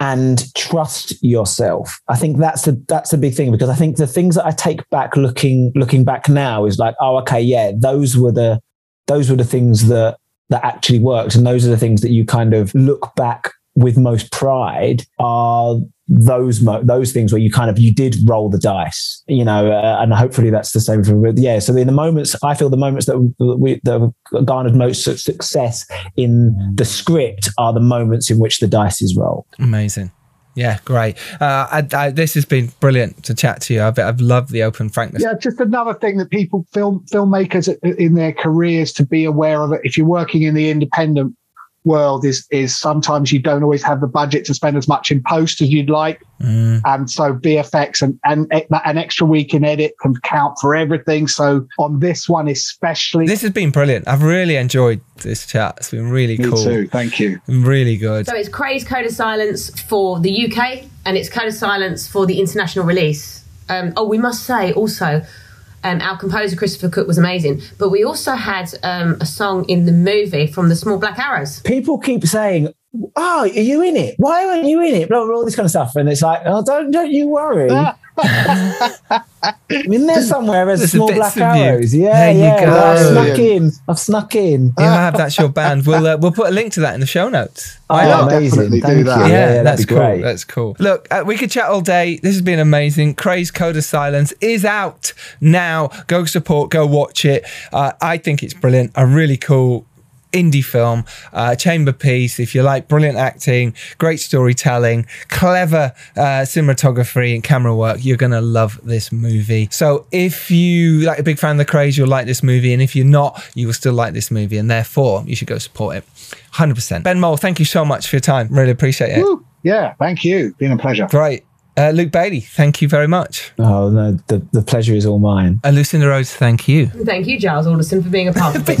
and trust yourself. I think that's a that's a big thing because I think the things that I take back looking looking back now is like oh okay yeah those were the those were the things that that actually worked and those are the things that you kind of look back with most pride are those mo- those things where you kind of you did roll the dice you know uh, and hopefully that's the same for yeah so in the moments i feel the moments that we that have garnered most success in the script are the moments in which the dice is rolled Amazing. Yeah, great. Uh, I, I, this has been brilliant to chat to you. I've, I've loved the open frankness. Yeah, just another thing that people film filmmakers in their careers to be aware of it. If you're working in the independent world, is is sometimes you don't always have the budget to spend as much in post as you'd like, Mm. and so VFX and and an extra week in edit can count for everything. So on this one especially, This has been brilliant. I've really enjoyed this chat. It's been really me cool. too. Thank you. Really good. So it's Krays Code of Silence for the UK and it's Code of Silence for the international release. Um, oh, we must say also, um, our composer Christopher Cook was amazing, but we also had um, a song in the movie from the Small Black Arrows. people keep saying oh are you in it? Why aren't you in it? Blah, blah, all this kind of stuff. And it's like oh don't don't you worry I'm in there somewhere as There's small black of you. arrows yeah There you yeah go. I've snuck in I've snuck in you have that's your band. We'll uh, we'll put a link to that in the show notes. Why Oh, not? Definitely amazing. do Thank that. you. Yeah, Yeah, yeah, that's cool. great. That's cool. Look, uh, we could chat all day. This has been amazing. Krays Code of Silence is out now. Go support. Go watch it. Uh, I think it's brilliant. A really cool indie film, uh, chamber piece. If you like brilliant acting, great storytelling, clever uh, cinematography and camera work, you're gonna love this movie. So if you like a big fan of the Krays, you'll like this movie, and if you're not, you will still like this movie, and therefore you should go support it. 100%. Ben Mole, thank you so much for your time. Really appreciate it. Woo. Yeah, thank you. Been a pleasure. Great. Uh, Luke Bailey, thank you very much. oh no the, the pleasure is all mine And Lucinda Rhodes, thank you. Thank you, Giles Alderson, for being a part of (laughs) it.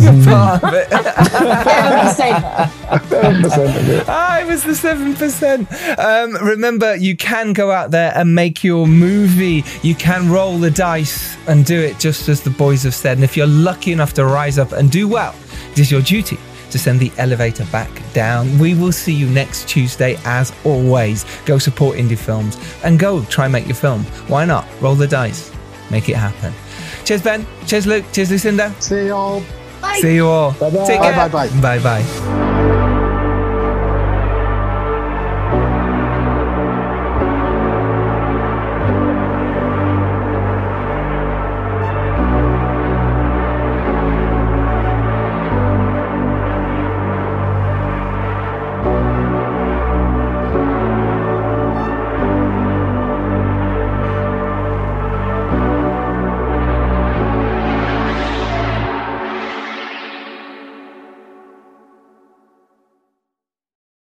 (laughs) (laughs) I was the seven percent. Um, remember, you can go out there and make your movie. You can roll the dice and do it just as the boys have said. And if you're lucky enough to rise up and do well, it is your duty to send the elevator back down. We will see you next Tuesday as always. Go support indie films and go try and make your film. Why not? Roll the dice. Make it happen. Cheers, Ben. Cheers, Luke. Cheers, Lucinda. See you all. Bye. See you all. Bye-bye. Take care. Bye, bye, bye. Bye bye.